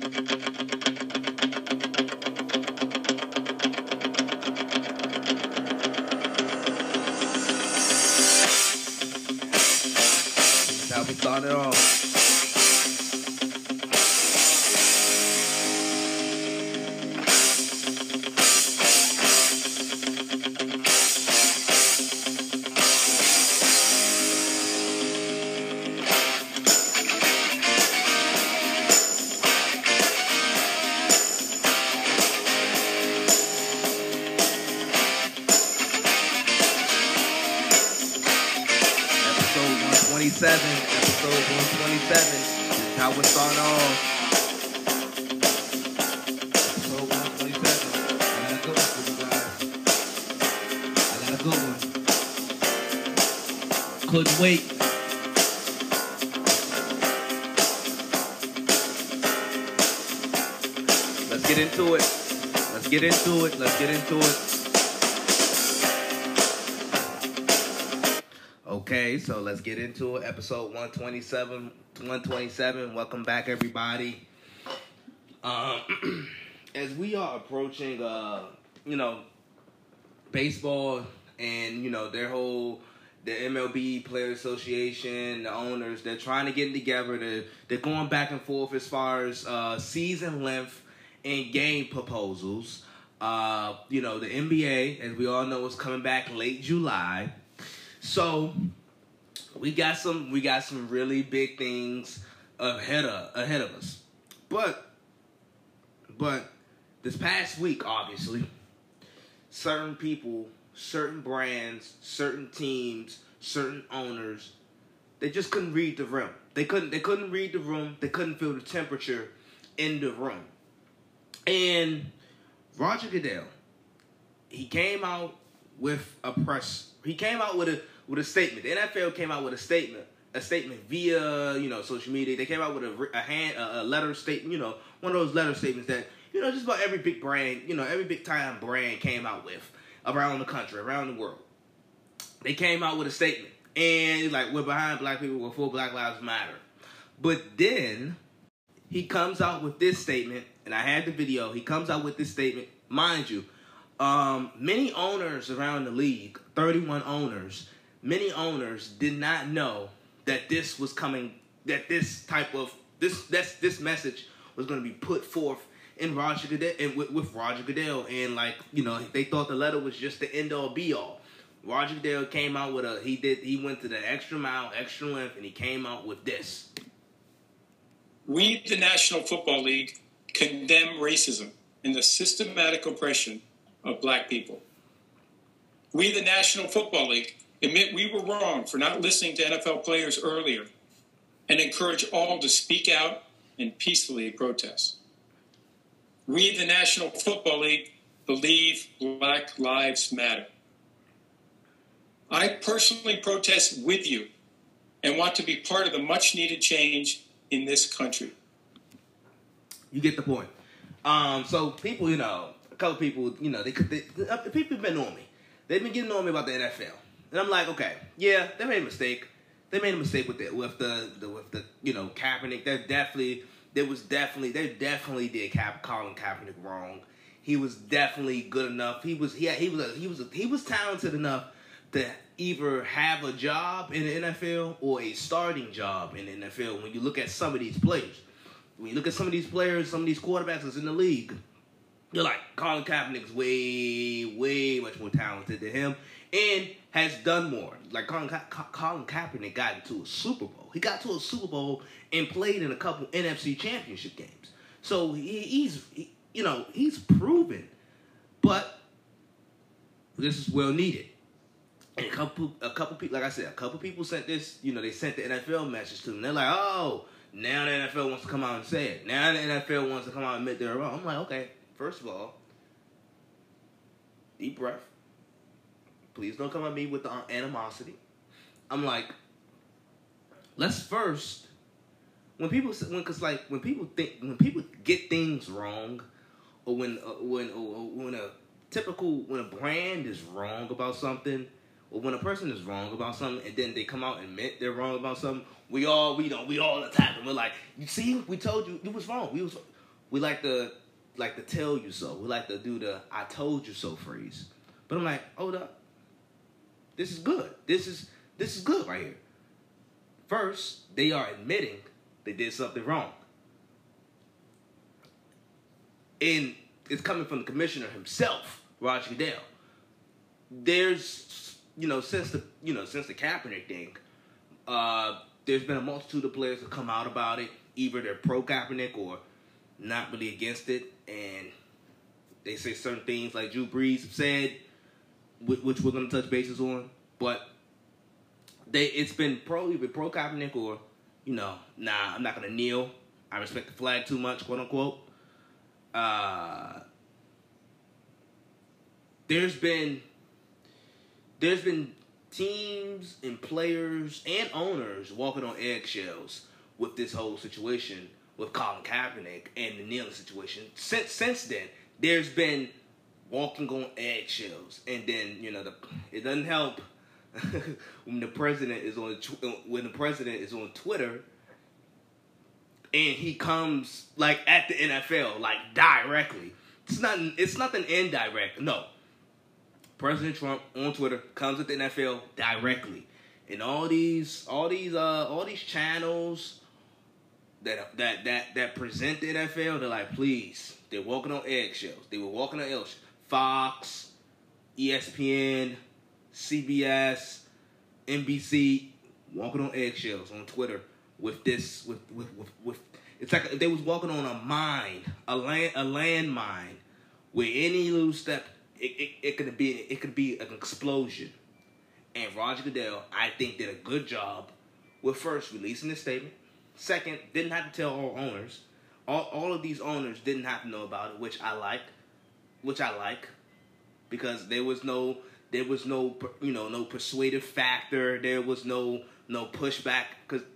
How we started Okay, so let's get into it. Episode 127. 127. Welcome back, everybody. Um, as we are approaching, uh, you know, baseball and, you know, their whole, the MLB Player Association, the owners, they're trying to get together. They're, they're going back and forth as far as uh, season length and game proposals. Uh, you know, the NBA, as we all know, is coming back late July. So we got some we got some really big things ahead of ahead of us. But but this past week, obviously, certain people, certain brands, certain teams, certain owners, they just couldn't read the room. They couldn't they couldn't read the room. They couldn't feel the temperature in the room. And Roger Goodell, he came out with a press. He came out with a with a statement. The NFL came out with a statement, a statement via you know social media. They came out with a, a hand a, letter statement. You know, one of those letter statements that you know just about every big brand, you know, every big time brand came out with around the country, around the world. They came out with a statement, and like we're behind black people, we're for Black Lives Matter. But then he comes out with this statement, and I had the video. He comes out with this statement, mind you. Um, many owners around the league, 31 owners, many owners did not know that this was coming, that this type of this that's this message was going to be put forth in Roger Goodell and with, with Roger Goodell, and like you know they thought the letter was just the end all be all. Roger Goodell came out with a he did he went to the extra mile, extra length, and he came out with this. We, the National Football League, condemn racism and the systematic oppression of black people. We, the National Football League, admit we were wrong for not listening to NFL players earlier and encourage all to speak out and peacefully protest. We, the National Football League, believe Black Lives Matter. I personally protest with you and want to be part of the much needed change in this country. You get the point. Um, so people, you know, a couple people, you know, they they, the, people have been on me. They've been getting on me about the NFL, and I'm like, okay, yeah, they made a mistake. They made a mistake with the with the, the with the you know Kaepernick. They definitely there was definitely they definitely did Cap, Colin Kaepernick wrong. He was definitely good enough. He was he he was a, he was a, he was talented enough to either have a job in the NFL or a starting job in the NFL. When you look at some of these players, when you look at some of these players, some of these quarterbacks that's in the league, you're like Colin Kaepernick's way, way much more talented than him, and has done more. Like Colin, Ka- Colin Kaepernick got into a Super Bowl. He got to a Super Bowl and played in a couple NFC Championship games. So he, he's, he, you know, he's proven, but this is well needed. And a couple, a couple people, like I said, a couple people sent this. You know, they sent the NFL message to them. They're like, "Oh, now the NFL wants to come out and say it. Now the NFL wants to come out and admit they're wrong." I'm like, okay. First of all, deep breath. Please don't come at me with the animosity. I'm like, let's first. When people, when cause like when people think, when people get things wrong, or when uh, when when a typical when a brand is wrong about something, or when a person is wrong about something, and then they come out and admit they're wrong about something, we all we don't we all attack them. We're like, you see, we told you you was wrong. We was we like to like to tell you so. We like to do the "I told you so" phrase. But I'm like, hold up, this is good. This is this is good right here. First, they are admitting they did something wrong, and it's coming from the commissioner himself, Roger Goodell. There's, you know, since the you know since the Kaepernick thing, uh, there's been a multitude of players that come out about it. Either they're pro Kaepernick or not really against it, and they say certain things like Drew Brees said, which we're going to touch bases on. But they, it's been pro either pro Kaepernick or, you know, nah, I'm not going to kneel. I respect the flag too much, quote unquote. Uh, there's been there's been teams and players and owners walking on eggshells with this whole situation with Colin Kaepernick and the kneeling situation. Since since then, there's been walking on eggshells, and then you know the it doesn't help when the president is on when the president is on Twitter and he comes like at the NFL like directly. It's not it's nothing indirect. No, President Trump on Twitter comes at the NFL directly, and all these, all these, uh, all these channels that that that that present the NFL, they're like, please, they're walking on eggshells. They were walking on eggshells. Fox, ESPN, CBS, NBC, walking on eggshells on Twitter with this, with with with, with it's like they was walking on a mine, a land, a landmine, where any little step it, it, it could be it could be an explosion. And Roger Goodell, I think, did a good job with first releasing the statement. Second, didn't have to tell all owners. All, all of these owners didn't have to know about it, which I like, which I like, because there was no there was no you know no persuasive factor. There was no no pushback because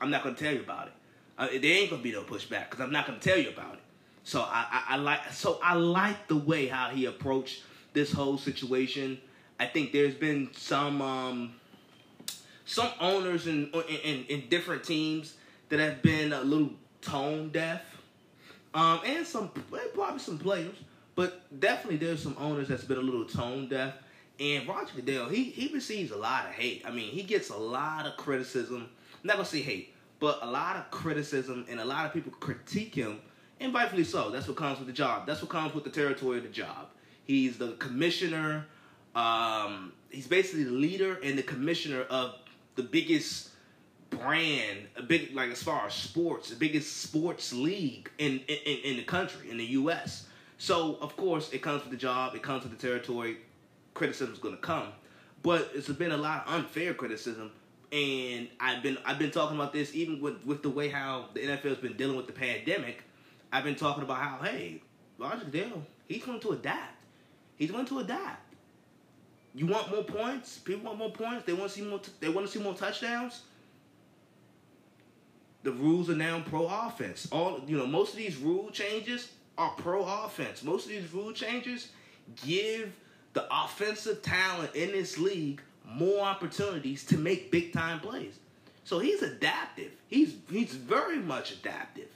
I'm not gonna tell you about it. Uh, there ain't gonna be no pushback because I'm not gonna tell you about it. So I, I, I like so I like the way how he approached this whole situation. I think there's been some um, some owners in, in in different teams that have been a little tone deaf, um, and some probably some players, but definitely there's some owners that's been a little tone deaf. And Roger Goodell, he he receives a lot of hate. I mean, he gets a lot of criticism. I'm say hate, but a lot of criticism, and a lot of people critique him and rightfully so. That's what comes with the job. That's what comes with the territory of the job. He's the commissioner. Um, he's basically the leader and the commissioner of the biggest brand, a big like as far as sports, the biggest sports league in in, in the country, in the U.S. So of course it comes with the job. It comes with the territory. Criticism is going to come, but it's been a lot of unfair criticism and I've been I've been talking about this even with with the way how the NFL has been dealing with the pandemic. I've been talking about how, hey, Roger Goodell, he's going to adapt. He's going to adapt. You want more points? People want more points. They want to see more. T- they want to see more touchdowns. The rules are now pro offense. All you know, most of these rule changes are pro offense. Most of these rule changes give the offensive talent in this league more opportunities to make big time plays. So he's adaptive. He's he's very much adaptive.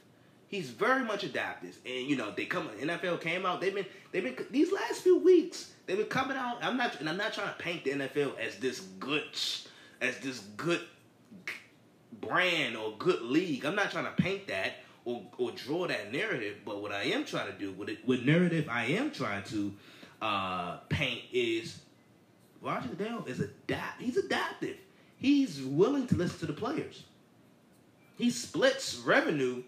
He's very much adaptive, and you know they come. NFL came out. They've been they've been these last few weeks. They've been coming out. I'm not and I'm not trying to paint the NFL as this good as this good brand or good league. I'm not trying to paint that or or draw that narrative. But what I am trying to do, what it, what narrative I am trying to uh, paint is Roger Goodell is adapt. He's adaptive. He's willing to listen to the players. He splits revenue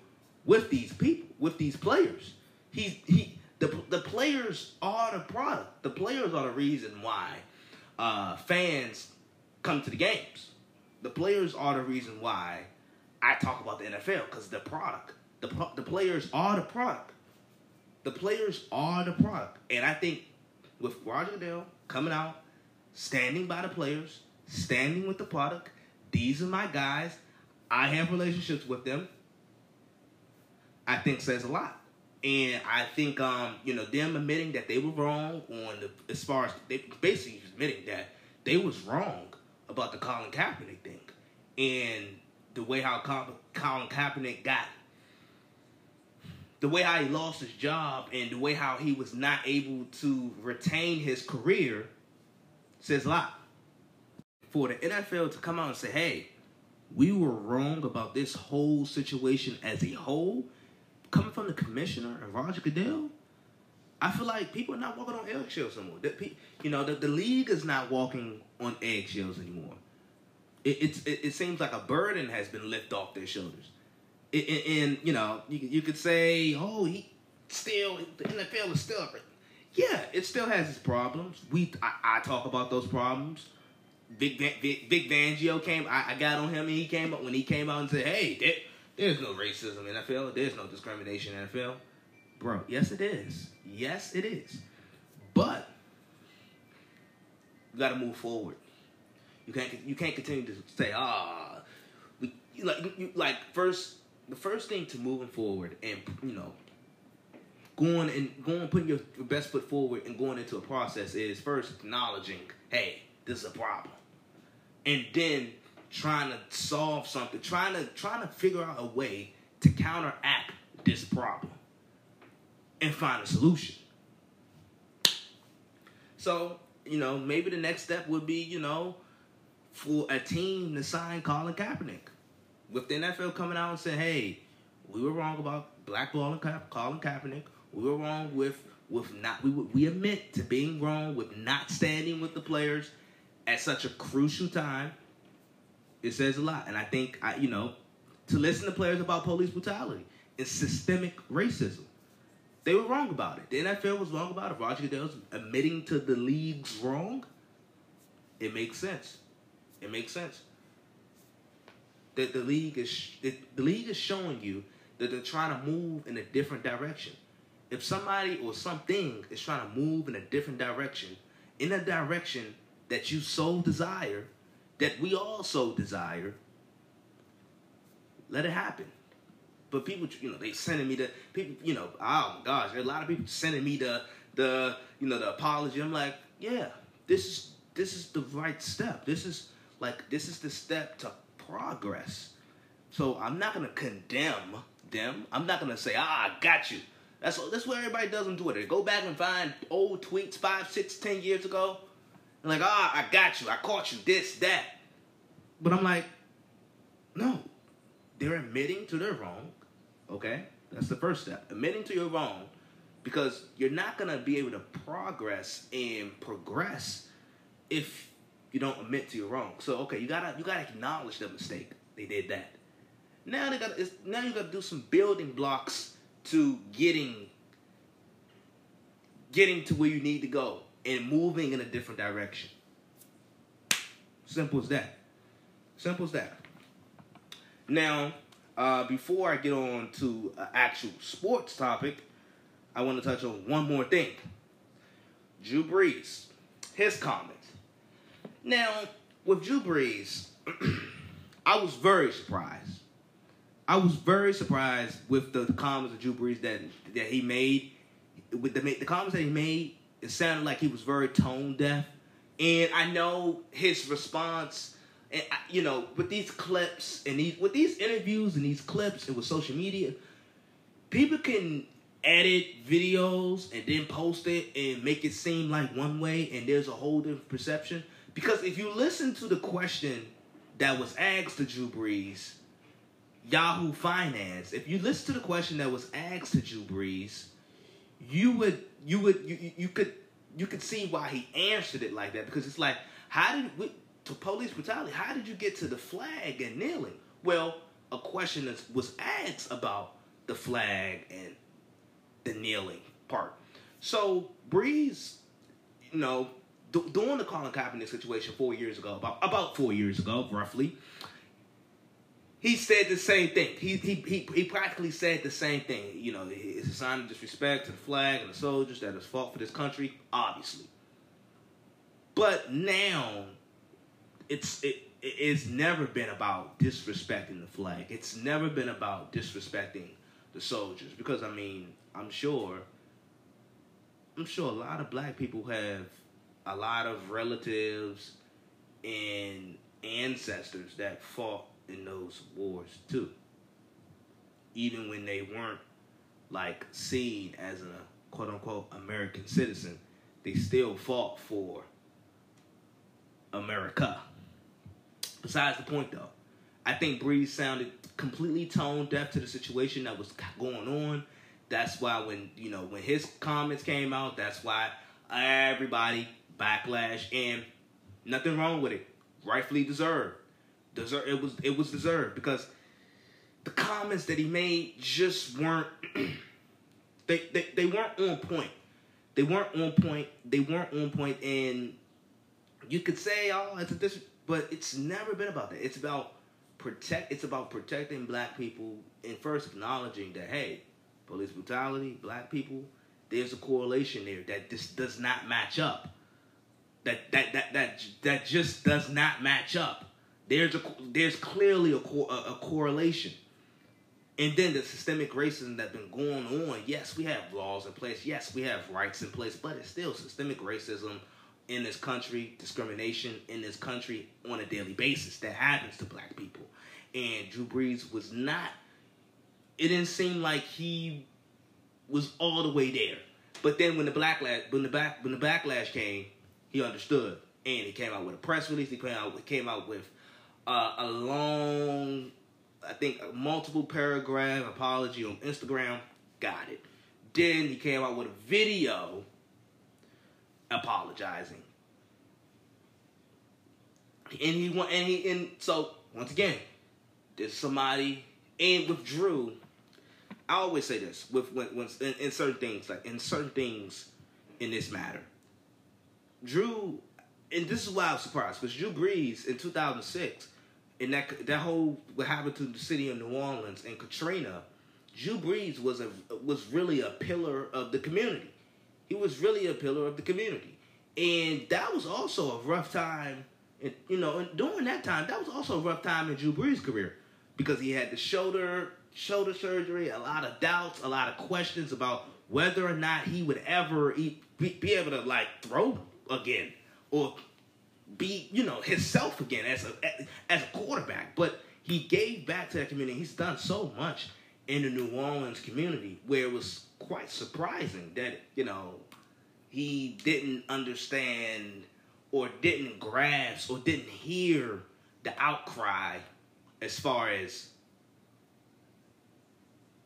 with these people, with these players. He's he the the players are the product. The players are the reason why uh, fans come to the games. The players are the reason why I talk about the NFL because the product. The the players are the product. The players are the product, and I think with Roger Goodell coming out, standing by the players, standing with the product. These are my guys. I have relationships with them. I think says a lot. And I think um, you know, them admitting that they were wrong on the as far as they basically admitting that they was wrong about the Colin Kaepernick thing. And the way how Colin Kaepernick got the way how he lost his job and the way how he was not able to retain his career says a lot. For the NFL to come out and say, hey, we were wrong about this whole situation as a whole, coming from the commissioner and Roger Goodell, I feel like people are not walking on eggshells anymore. The, you know, the, the league is not walking on eggshells anymore. It, it, it seems like a burden has been lifted off their shoulders. And, you know, you, you could say, oh, he still, the NFL is still, yeah, it still has its problems. We, I, I talk about those problems. Vic, Vic, Fangio came. I, I, got on him, and he came up when he came out and said, "Hey, there, there's no racism in NFL. There's no discrimination in NFL." Bro, yes it is. Yes it is. But you got to move forward. You can't you can't continue to say ah, we, like you, like first the first thing to moving forward and you know going and going putting your best foot forward and going into a process is first acknowledging hey this is a problem and then trying to solve something, trying to trying to figure out a way to counteract this problem and find a solution. So, you know, maybe the next step would be, you know, for a team to sign Colin Kaepernick. With the NFL coming out and saying, hey, we were wrong about blackballing Colin Kaepernick. We were wrong with with not we we admit to being wrong with not standing with the players at such a crucial time, it says a lot. And I think I, you know, to listen to players about police brutality and systemic racism, they were wrong about it. The NFL was wrong about it. Roger Goodell's admitting to the league's wrong. It makes sense. It makes sense. That the league is the league is showing you that they're trying to move in a different direction. If somebody or something is trying to move in a different direction, in a direction that you so desire, that we all so desire, let it happen. But people, you know, they sending me the people, you know, oh my gosh, there are a lot of people sending me the the you know the apology. I'm like, yeah, this is this is the right step. This is like this is the step to progress. So I'm not gonna condemn them. I'm not gonna say, ah, I got you. That's that's what everybody does on Twitter. Go back and find old tweets five, six, ten years ago and like, ah, I got you. I caught you. This, that. But I'm like, no. They're admitting to their wrong. Okay? That's the first step. Admitting to your wrong. Because you're not gonna be able to progress and progress if you don't admit to your wrong. So okay, you gotta you gotta acknowledge the mistake. They did that. Now they got it's now you gotta do some building blocks to getting getting to where you need to go and moving in a different direction. Simple as that. Simple as that. Now, uh, before I get on to an actual sports topic, I want to touch on one more thing. Drew Brees, his comments. Now, with Drew Brees, I was very surprised. I was very surprised with the comments of Drew Brees that that he made. With the the comments that he made, it sounded like he was very tone deaf. And I know his response, and you know, with these clips and these with these interviews and these clips and with social media, people can edit videos and then post it and make it seem like one way, and there's a whole different perception. Because if you listen to the question that was asked to Drew Brees, Yahoo Finance, if you listen to the question that was asked to Drew Brees, you would you would you, you could you could see why he answered it like that. Because it's like how did we, to police brutality how did you get to the flag and kneeling? Well a question that was asked about the flag and the kneeling part. So brees you know d- during the colin kaepernick situation four years ago about about four years ago roughly he said the same thing. He, he he he practically said the same thing. You know, it's a sign of disrespect to the flag and the soldiers that has fought for this country, obviously. But now, it's it it's never been about disrespecting the flag. It's never been about disrespecting the soldiers because I mean, I'm sure I'm sure a lot of black people have a lot of relatives and ancestors that fought in those wars too. Even when they weren't like seen as a quote unquote American citizen, they still fought for America. Besides the point though, I think Brees sounded completely tone deaf to the situation that was going on. That's why when you know when his comments came out, that's why everybody backlash and nothing wrong with it. Rightfully deserved. Deserve it was it was deserved because the comments that he made just weren't they, they they weren't on point. They weren't on point. They weren't on point and you could say, oh, it's a this but it's never been about that. It's about protect it's about protecting black people and first acknowledging that hey, police brutality, black people, there's a correlation there that this does not match up. That that that that that just does not match up. There's a there's clearly a, a, a correlation. And then the systemic racism that's been going on. Yes, we have laws in place. Yes, we have rights in place, but it's still systemic racism in this country, discrimination in this country on a daily basis that happens to black people. And Drew Brees was not. It didn't seem like he was all the way there. But then when the backlash when the back when the backlash came, he understood and he came out with a press release. He came out came out with uh, a long, I think, multiple paragraph apology on Instagram. Got it. Then he came out with a video apologizing, and he went and he and so once again, there's somebody and with Drew I always say this with when, when in, in, certain things, like in certain things in this matter. Drew, and this is why I was surprised because Drew Brees in 2006, and that that whole what happened to the city of New Orleans and Katrina, Drew Brees was a was really a pillar of the community. He was really a pillar of the community, and that was also a rough time. And you know, during that time, that was also a rough time in Drew Brees' career because he had the shoulder shoulder surgery, a lot of doubts, a lot of questions about whether or not he would ever be, be able to like throw again or be, you know, himself again as a as a quarterback. But he gave back to that community. He's done so much in the New Orleans community where it was quite surprising that, you know, he didn't understand or didn't grasp or didn't hear the outcry as far as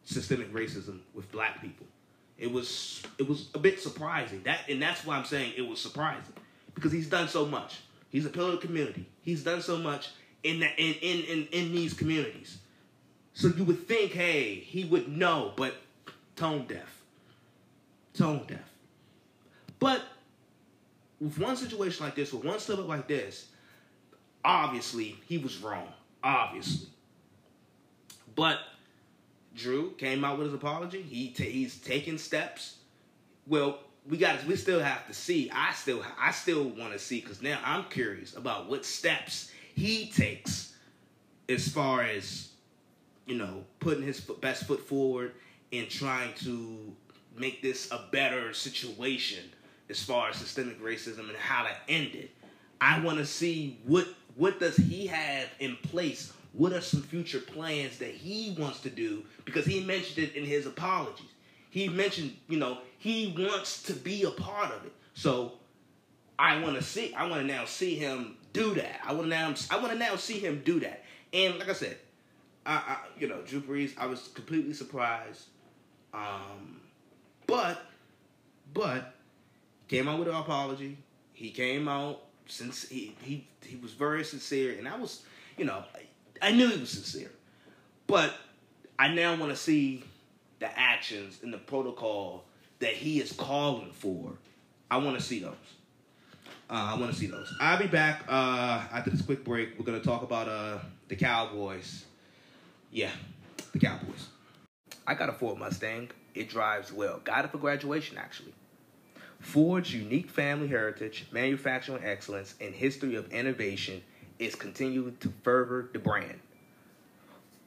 systemic racism with black people. It was it was a bit surprising. That and that's why I'm saying it was surprising because he's done so much. He's a pillar of community. He's done so much in that in in in, in these communities. So you would think, hey, he would know, but tone deaf. Tone deaf. But with one situation like this, with one slip up like this, obviously he was wrong. Obviously. But Drew came out with his apology. He t- he's taking steps. Well, we got we still have to see. I still I still want to see because now I'm curious about what steps he takes as far as you know putting his best foot forward and trying to make this a better situation as far as systemic racism and how to end it. I want to see what what does he have in place what are some future plans that he wants to do? Because he mentioned it in his apologies. He mentioned, you know, he wants to be a part of it. So I want to see. I want to now see him do that. I want to now. I want to now see him do that. And like I said, I, I you know, Drew Brees. I was completely surprised. Um, but, but came out with an apology. He came out since he he he was very sincere, and I was, you know, I knew he was sincere, but I now want to see the actions and the protocol that he is calling for. I want to see those. Uh, I want to see those. I'll be back uh, after this quick break. We're gonna talk about uh, the Cowboys. Yeah, the Cowboys. I got a Ford Mustang. It drives well. Got it for graduation, actually. Ford's unique family heritage, manufacturing excellence, and history of innovation is continuing to further the brand.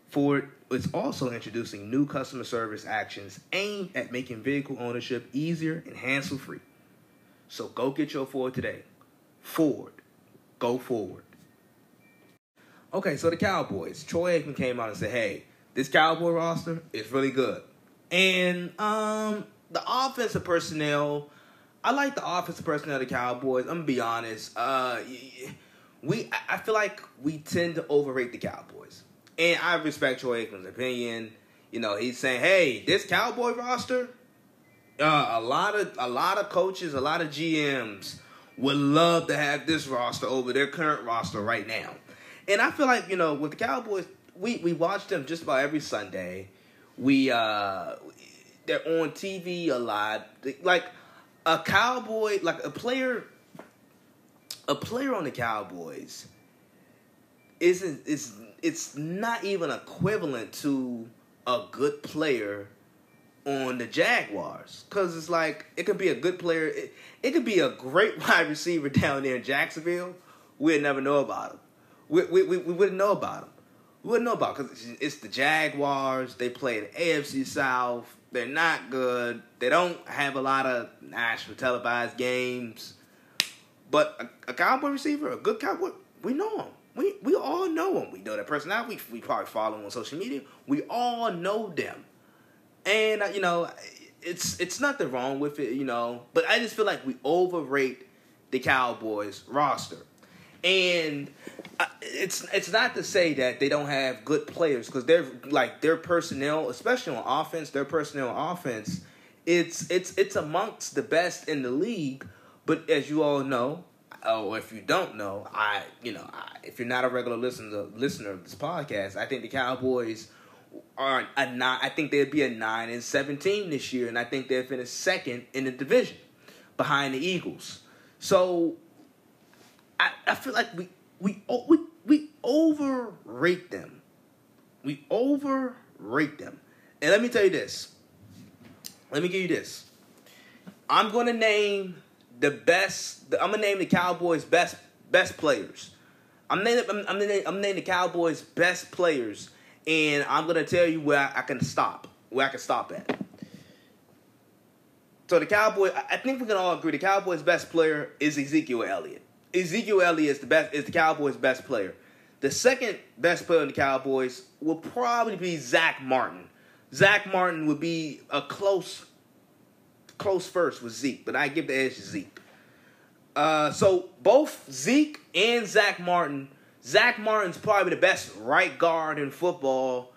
Ford is also introducing new customer service actions aimed at making vehicle ownership easier and hassle free. So go get your Ford today. Ford, go forward. Okay, so the Cowboys. Troy Aikman came out and said, hey, this Cowboy roster is really good. And um, the offensive personnel, I like the offensive personnel of the Cowboys. I'm gonna be honest. Uh, we I feel like we tend to overrate the Cowboys, and I respect Troy Aikman's opinion. You know, he's saying, "Hey, this Cowboy roster, uh, a lot of a lot of coaches, a lot of GMs would love to have this roster over their current roster right now." And I feel like you know, with the Cowboys, we we watch them just about every Sunday. We uh, they're on TV a lot. Like a cowboy, like a player, a player on the Cowboys isn't is it's not even equivalent to a good player on the Jaguars because it's like it could be a good player. It, it could be a great wide receiver down there in Jacksonville. We'd never know about him. We, we, we, we wouldn't know about him. We wouldn't know about because it's the Jaguars. They play the AFC South. They're not good. They don't have a lot of national televised games. But a, a cowboy receiver, a good cowboy, we know him. We we all know him. We know that personality. We, we probably follow him on social media. We all know them. And uh, you know, it's it's nothing wrong with it, you know. But I just feel like we overrate the Cowboys roster. And it's it's not to say that they don't have good players because they're like their personnel, especially on offense, their personnel on offense, it's it's it's amongst the best in the league. But as you all know, or if you don't know, I you know I, if you're not a regular listener listener of this podcast, I think the Cowboys are a nine. I think they'd be a nine and seventeen this year, and I think they'll finish second in the division behind the Eagles. So I, I feel like we we we we overrate them. We overrate them. And let me tell you this. Let me give you this. I'm gonna name the best. I'm gonna name the Cowboys' best best players. I'm naming. I'm, I'm, I'm naming the Cowboys' best players, and I'm gonna tell you where I, I can stop. Where I can stop at. So the Cowboy, I think we can all agree the Cowboys' best player is Ezekiel Elliott. Ezekiel Elliott is the best is the Cowboys' best player. The second best player in the Cowboys will probably be Zack Martin. Zack Martin would be a close close first with Zeke, but I give the edge to Zeke. Uh, so both Zeke and Zack Martin, Zack Martin's probably the best right guard in football.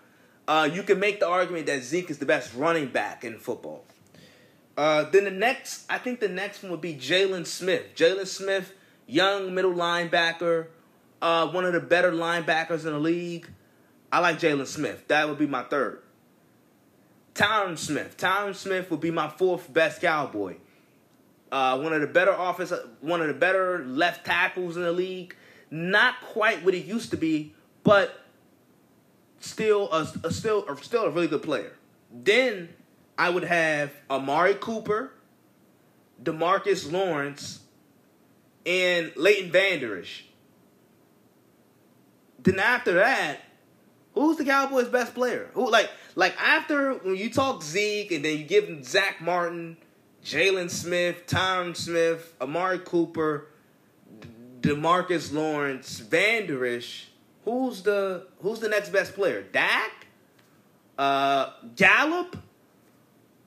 Uh, you can make the argument that Zeke is the best running back in football. Uh, then the next, I think the next one would be Jaylon Smith. Jaylon Smith young middle linebacker, uh, one of the better linebackers in the league. I like Jaylon Smith. That would be my third. Tyron Smith. Tyron Smith would be my fourth best Cowboy. Uh, one of the better offense, one of the better left tackles in the league. Not quite what he used to be, but still a, a still a, still a really good player. Then I would have Amari Cooper, Demarcus Lawrence, and Leighton Vander Esch. Then after that, who's the Cowboys' best player? Who like like after when you talk Zeke and then you give Zack Martin, Jaylon Smith, Tom Smith, Amari Cooper, Demarcus Lawrence, Vander Esch, who's the who's the next best player? Dak? Uh, Gallup?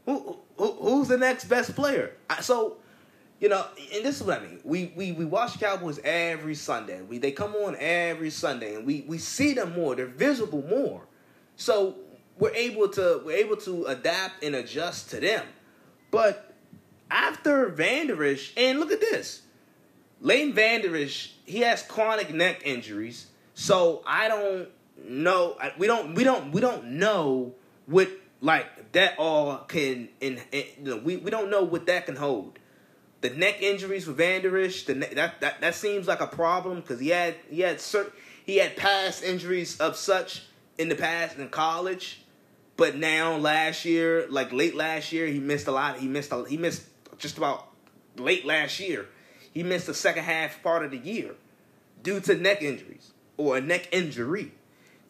Who, who who's the next best player? So you know, and this is what I mean. We we we watch Cowboys every Sunday. We they come on every Sunday, and we we see them more. They're visible more, so we're able to we're able to adapt and adjust to them. But after Vander Esch, and look at this, Leighton Vander Esch, he has chronic neck injuries. So I don't know. We don't we don't we don't know what like that all can. and, in you know, we we don't know what that can hold the neck injuries for Vander Esch, the ne- that, that that seems like a problem because he had he had certain he had past injuries of such in the past in college, but now last year, like late last year, he missed a lot. He missed a, he missed just about late last year. He missed the second half part of the year due to neck injuries or a neck injury.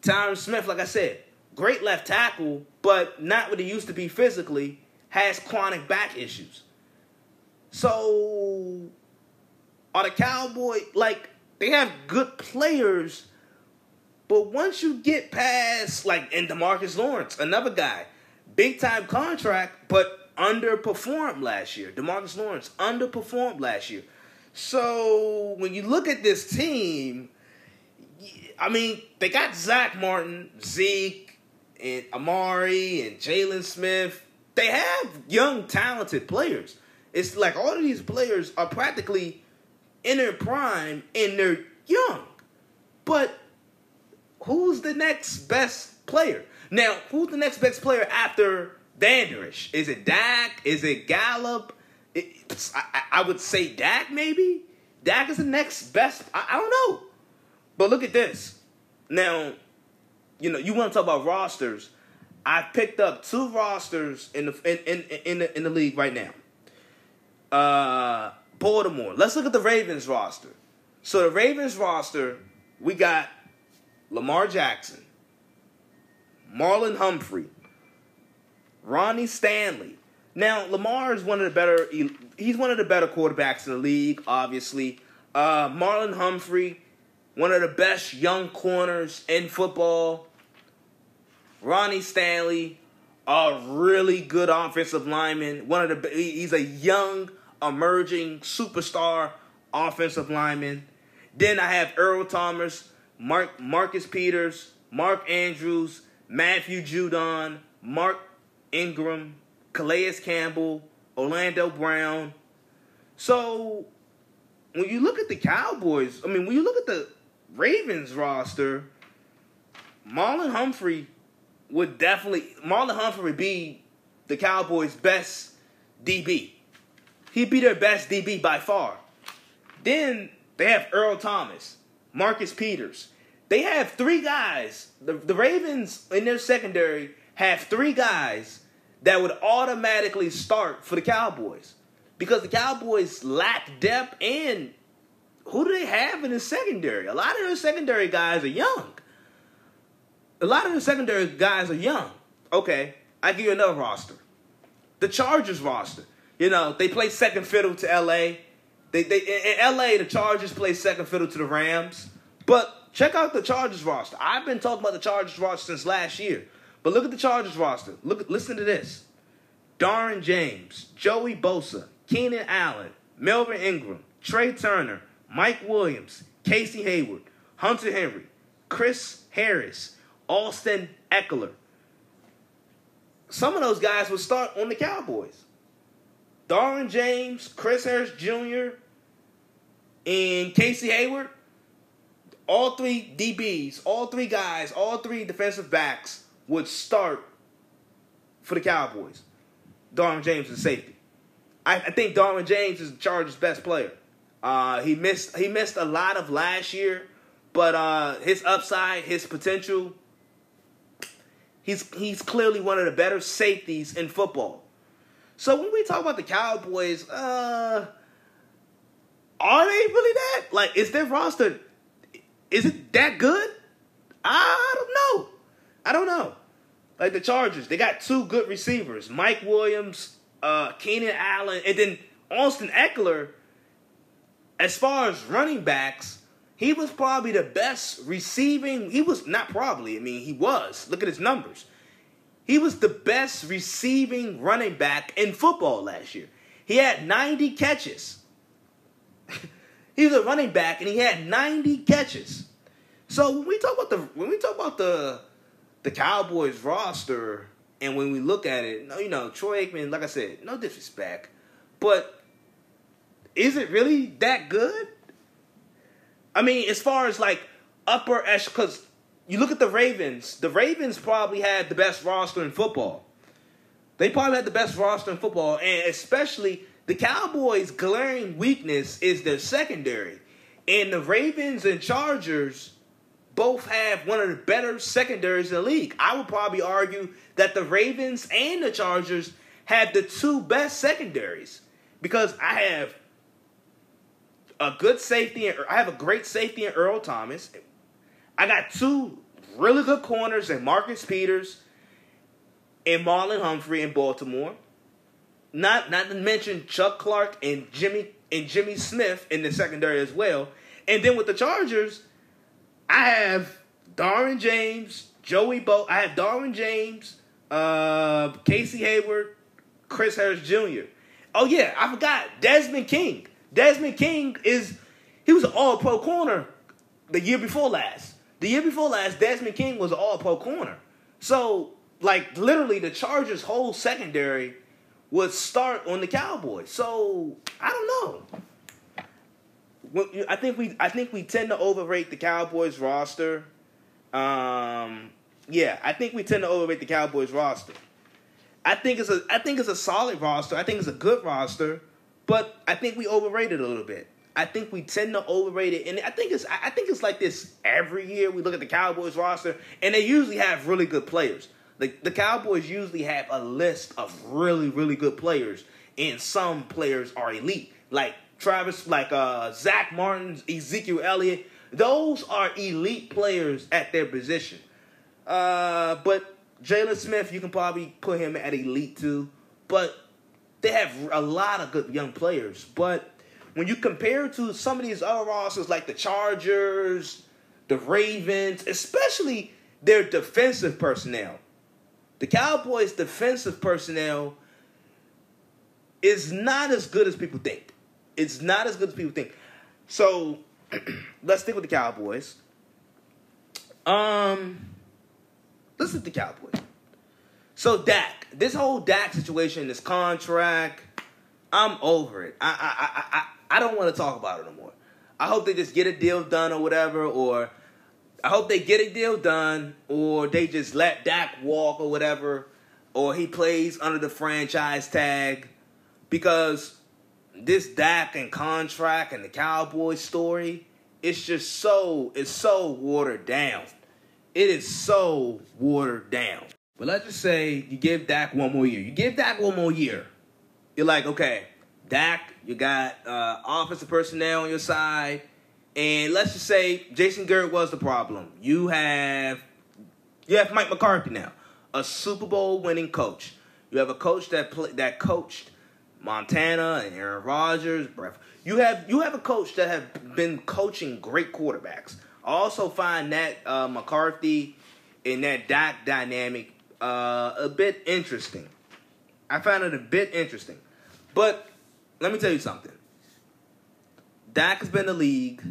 Tyron Smith, like I said, great left tackle, but not what he used to be physically. Has chronic back issues. So are the Cowboys like they have good players, but once you get past like and Demarcus Lawrence, another guy, big time contract, but underperformed last year. Demarcus Lawrence underperformed last year. So when you look at this team, I mean, they got Zack Martin, Zeke, and Amari, and Jaylon Smith. They have young, talented players. It's like all of these players are practically in their prime and they're young. But who's the next best player? Now, who's the next best player after Vander Esch? Is it Dak? Is it Gallup? I, I, would say Dak maybe. Dak is the next best. I, I don't know. But look at this. Now, you know, you want to talk about rosters. I picked up two rosters in the in in in the, in the league right now. Uh, Baltimore. Let's look at the Ravens roster. So the Ravens roster, we got Lamar Jackson, Marlon Humphrey, Ronnie Stanley. Now Lamar is one of the better. He's one of the better quarterbacks in the league. Obviously, uh, Marlon Humphrey, one of the best young corners in football. Ronnie Stanley, a really good offensive lineman. One of the he's a young emerging superstar offensive lineman. Then I have Earl Thomas, Mark Marcus Peters, Mark Andrews, Matthew Judon, Mark Ingram, Calais Campbell, Orlando Brown. So when you look at the Cowboys, I mean, when you look at the Ravens roster, Marlon Humphrey would definitely Marlon Humphrey be the Cowboys' best DB. He'd be their best DB by far. Then they have Earl Thomas, Marcus Peters. They have three guys. The, the Ravens in their secondary have three guys that would automatically start for the Cowboys because the Cowboys lack depth and who do they have in the secondary? A lot of their secondary guys are young. A lot of the secondary guys are young. Okay, I give you another roster. The Chargers roster. You know, they play second fiddle to LA. They they in LA the Chargers play second fiddle to the Rams. But check out the Chargers roster. I've been talking about the Chargers roster since last year. But look at the Chargers roster. Look listen to this. Derwin James, Joey Bosa, Keenan Allen, Melvin Ingram, Trai Turner, Mike Williams, Casey Hayward, Hunter Henry, Chris Harris, Austin Ekeler. Some of those guys would start on the Cowboys. Derwin James, Chris Harris Jr., and Casey Hayward, all three DBs, all three guys, all three defensive backs would start for the Cowboys. Derwin James is safety. I, I think Derwin James is the Chargers' best player. Uh, he missed he missed a lot of last year, but uh, his upside, his potential, he's he's clearly one of the better safeties in football. So when we talk about the Cowboys, uh, are they really that? Like, is their roster is it that good? I don't know. I don't know. Like the Chargers, they got two good receivers, Mike Williams, uh, Keenan Allen, and then Austin Ekeler. As far as running backs, he was probably the best receiving. He was not probably. I mean, he was. Look at his numbers. He was the best receiving running back in football last year. He had 90 catches. he was a running back and he had 90 catches. So when we talk about the when we talk about the the Cowboys roster and when we look at it, you know, Troy Aikman, like I said, no disrespect, but is it really that good? I mean, as far as like upper echelon, because you look at the Ravens. The Ravens probably had the best roster in football. They probably had the best roster in football, and especially the Cowboys' glaring weakness is their secondary. And the Ravens and Chargers both have one of the better secondaries in the league. I would probably argue that the Ravens and the Chargers have the two best secondaries because I have a good safety. And I have a great safety in Earl Thomas. I got two really good corners in Marcus Peters and Marlon Humphrey in Baltimore. Not not to mention Chuck Clark and Jimmy and Jimmy Smith in the secondary as well. And then with the Chargers, I have Derwin James, Joey Bo. I have Derwin James, uh, Casey Hayward, Chris Harris Jr. Oh yeah, I forgot Desmond King. Desmond King is he was an All Pro corner the year before last. The year before last, Desmond King was an All Pro corner. So like literally, the Chargers' whole secondary would start on the Cowboys. So I don't know. I think we I think we tend to overrate the Cowboys roster. Um, yeah, I think we tend to overrate the Cowboys roster. I think it's a I think it's a solid roster. I think it's a good roster, but I think we overrate it a little bit. I think we tend to overrate it, and I think it's I think it's like this every year. We look at the Cowboys roster, and they usually have really good players. The the Cowboys usually have a list of really really good players, and some players are elite, like Travis, like uh, Zack Martin, Ezekiel Elliott. Those are elite players at their position. Uh, but Jaylon Smith, you can probably put him at elite too. But they have a lot of good young players. But when you compare to some of these other rosters, like the Chargers, the Ravens, especially their defensive personnel, the Cowboys' defensive personnel is not as good as people think. It's not as good as people think. So let's stick with the Cowboys. Um, let's the Cowboys. So Dak, this whole Dak situation, this contract, I'm over it. I I I I, I don't want to talk about it no more. I hope they just get a deal done or whatever, or I hope they get a deal done, or they just let Dak walk or whatever, or he plays under the franchise tag, because this Dak and contract and the Cowboys story, it's just so it's so watered down. It is so watered down. But let's just say you give Dak one more year. You give Dak one more year. You're like, okay, Dak, you got uh, offensive personnel on your side. And let's just say Jason Garrett was the problem. You have you have Mike McCarthy now, a Super Bowl winning coach. You have a coach that play, that coached Montana and Aaron Rodgers. You have you have a coach that have been coaching great quarterbacks. I also find that uh, McCarthy and that Dak dynamic uh, a bit interesting. I found it a bit interesting. But let me tell you something. Dak has been in the league.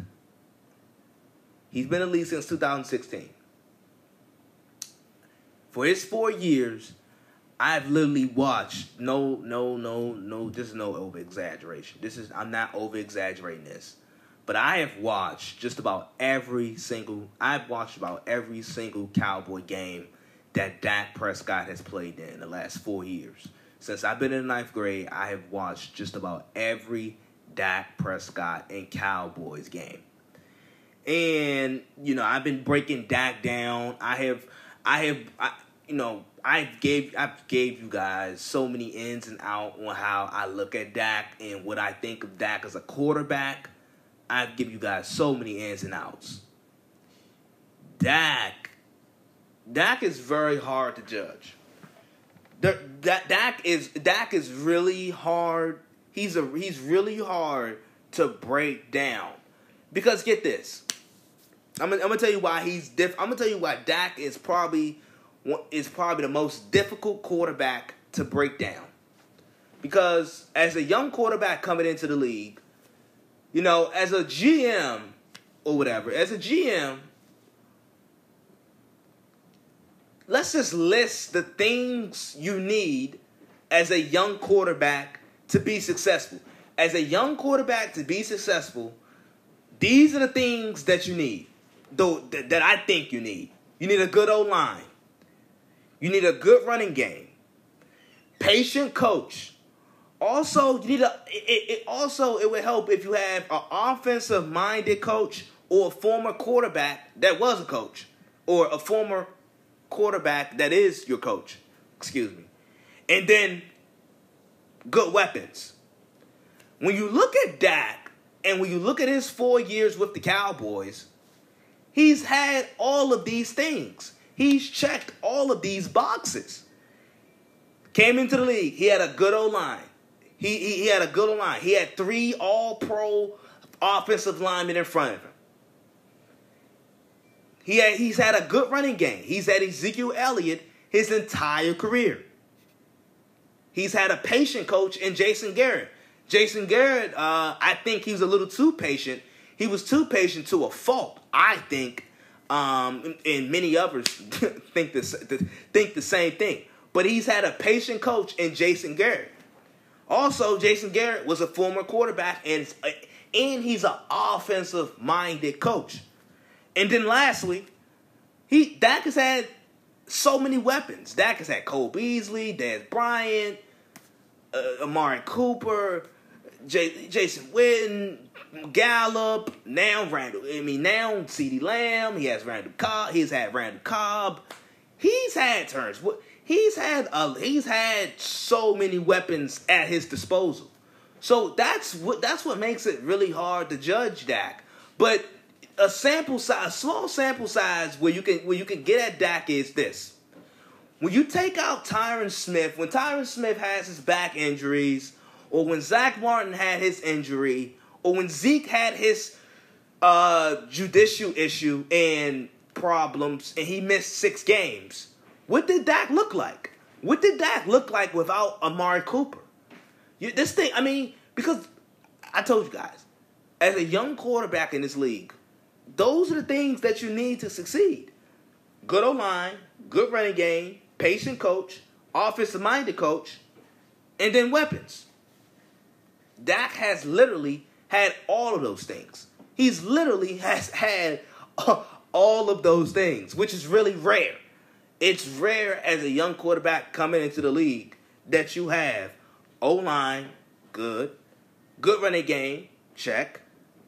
He's been in the league since 2016. For his four years, I've literally watched no, no, no, no. This is no over exaggeration. This is I'm not over exaggerating this. But I have watched just about every single. I've watched about every single Cowboy game that Dak Prescott has played in the last four years. Since I've been in ninth grade, I have watched just about every Dak Prescott and Cowboys game. And you know, I've been breaking Dak down. I have, I have, I, you know, I gave I gave you guys so many ins and out on how I look at Dak and what I think of Dak as a quarterback I've given you guys so many ins and outs. Dak, Dak is very hard to judge. That Dak is Dak is really hard. He's a he's really hard to break down because get this. I'm gonna, I'm gonna tell you why he's diff. I'm gonna tell you why Dak is probably is probably the most difficult quarterback to break down. Because as a young quarterback coming into the league, you know, as a GM or whatever, as a GM, let's just list the things you need as a young quarterback to be successful. As a young quarterback to be successful, these are the things that you need. Though that, I think you need. You need a good old line. You need a good running game. Patient coach. Also, you need a. It, it also it would help if you have an offensive minded coach or a former quarterback that was a coach, or a former quarterback that is your coach. Excuse me, and then good weapons. When you look at Dak and when you look at his four years with the Cowboys, he's had all of these things. He's checked all of these boxes. Came into the league, he had a good old line. He, he, he had a good line. He had three all pro offensive linemen in front of him. He had, he's had a good running game. He's had Ezekiel Elliott, his entire career. He's had a patient coach in Jason Garrett. Jason Garrett, uh, I think he was a little too patient. He was too patient to a fault. I think, um, and many others think this think the same thing. But he's had a patient coach in Jason Garrett. Also, Jason Garrett was a former quarterback, and and he's an offensive minded coach. And then lastly, he Dak has had so many weapons. Dak has had Cole Beasley, Dez Bryant, uh, Amari Cooper, J- Jason Witten, Gallup, now Randall. I mean, now CeeDee Lamb. He has Randall Cobb. He's had Randall Cobb. He's had turns. He's had a, he's had so many weapons at his disposal. So that's what that's what makes it really hard to judge Dak. But a sample size, a small sample size where you can where you can get at Dak is this. When you take out Tyron Smith, when Tyron Smith has his back injuries, or when Zack Martin had his injury, or when Zeke had his uh, judicial issue and problems, and he missed six games, what did Dak look like? What did Dak look like without Amari Cooper? You, this thing, I mean, because I told you guys, as a young quarterback in this league, those are the things that you need to succeed. Good O line, good running game, patient coach, offensive minded coach, and then weapons. Dak has literally had all of those things. He's literally has had all of those things, which is really rare. It's rare as a young quarterback coming into the league that you have O line, good, good running game, check,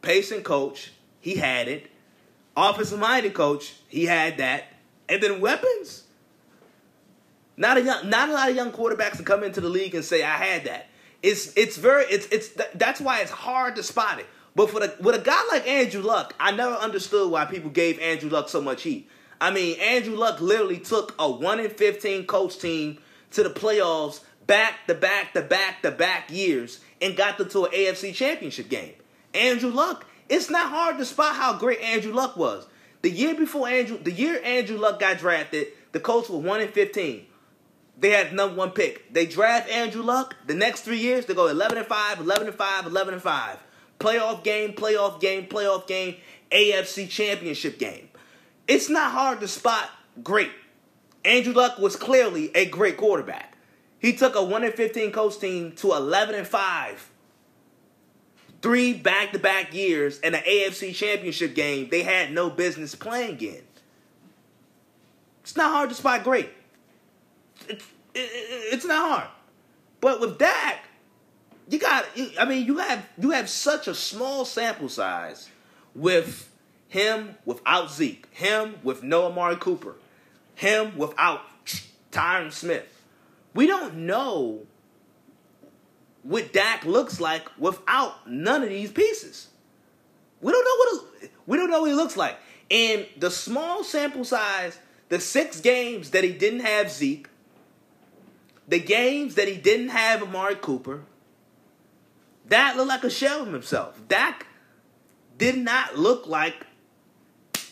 patient coach, he had it, offensive minded coach, he had that, and then weapons. Not a young, not a lot of young quarterbacks to come into the league and say I had that. It's it's very it's it's that's why it's hard to spot it. But for the with a guy like Andrew Luck, I never understood why people gave Andrew Luck so much heat. I mean, Andrew Luck literally took a one in fifteen coach team to the playoffs back to back to back to back years and got them to an AFC championship game. Andrew Luck, it's not hard to spot how great Andrew Luck was. The year before Andrew, the year Andrew Luck got drafted, the Colts were one in fifteen. They had number one pick. They draft Andrew Luck. The next three years, they go 11 and 5, 11 and 5, 11 and 5. Playoff game, playoff game, playoff game, AFC championship game. It's not hard to spot great. Andrew Luck was clearly a great quarterback. He took a 1 in 15 coach team to 11 and 5. Three back to back years and an AFC championship game they had no business playing in. It's not hard to spot great it's it's not hard. But with Dak, you got. I mean, you have you have such a small sample size with him without Zeke, him with no Amari Cooper, him without Tyron Smith. We don't know what Dak looks like without none of these pieces. We don't know what we don't know what he looks like. And the small sample size, the six games that he didn't have Zeke, the games that he didn't have Amari Cooper, that looked like a shell of himself. Dak did not look like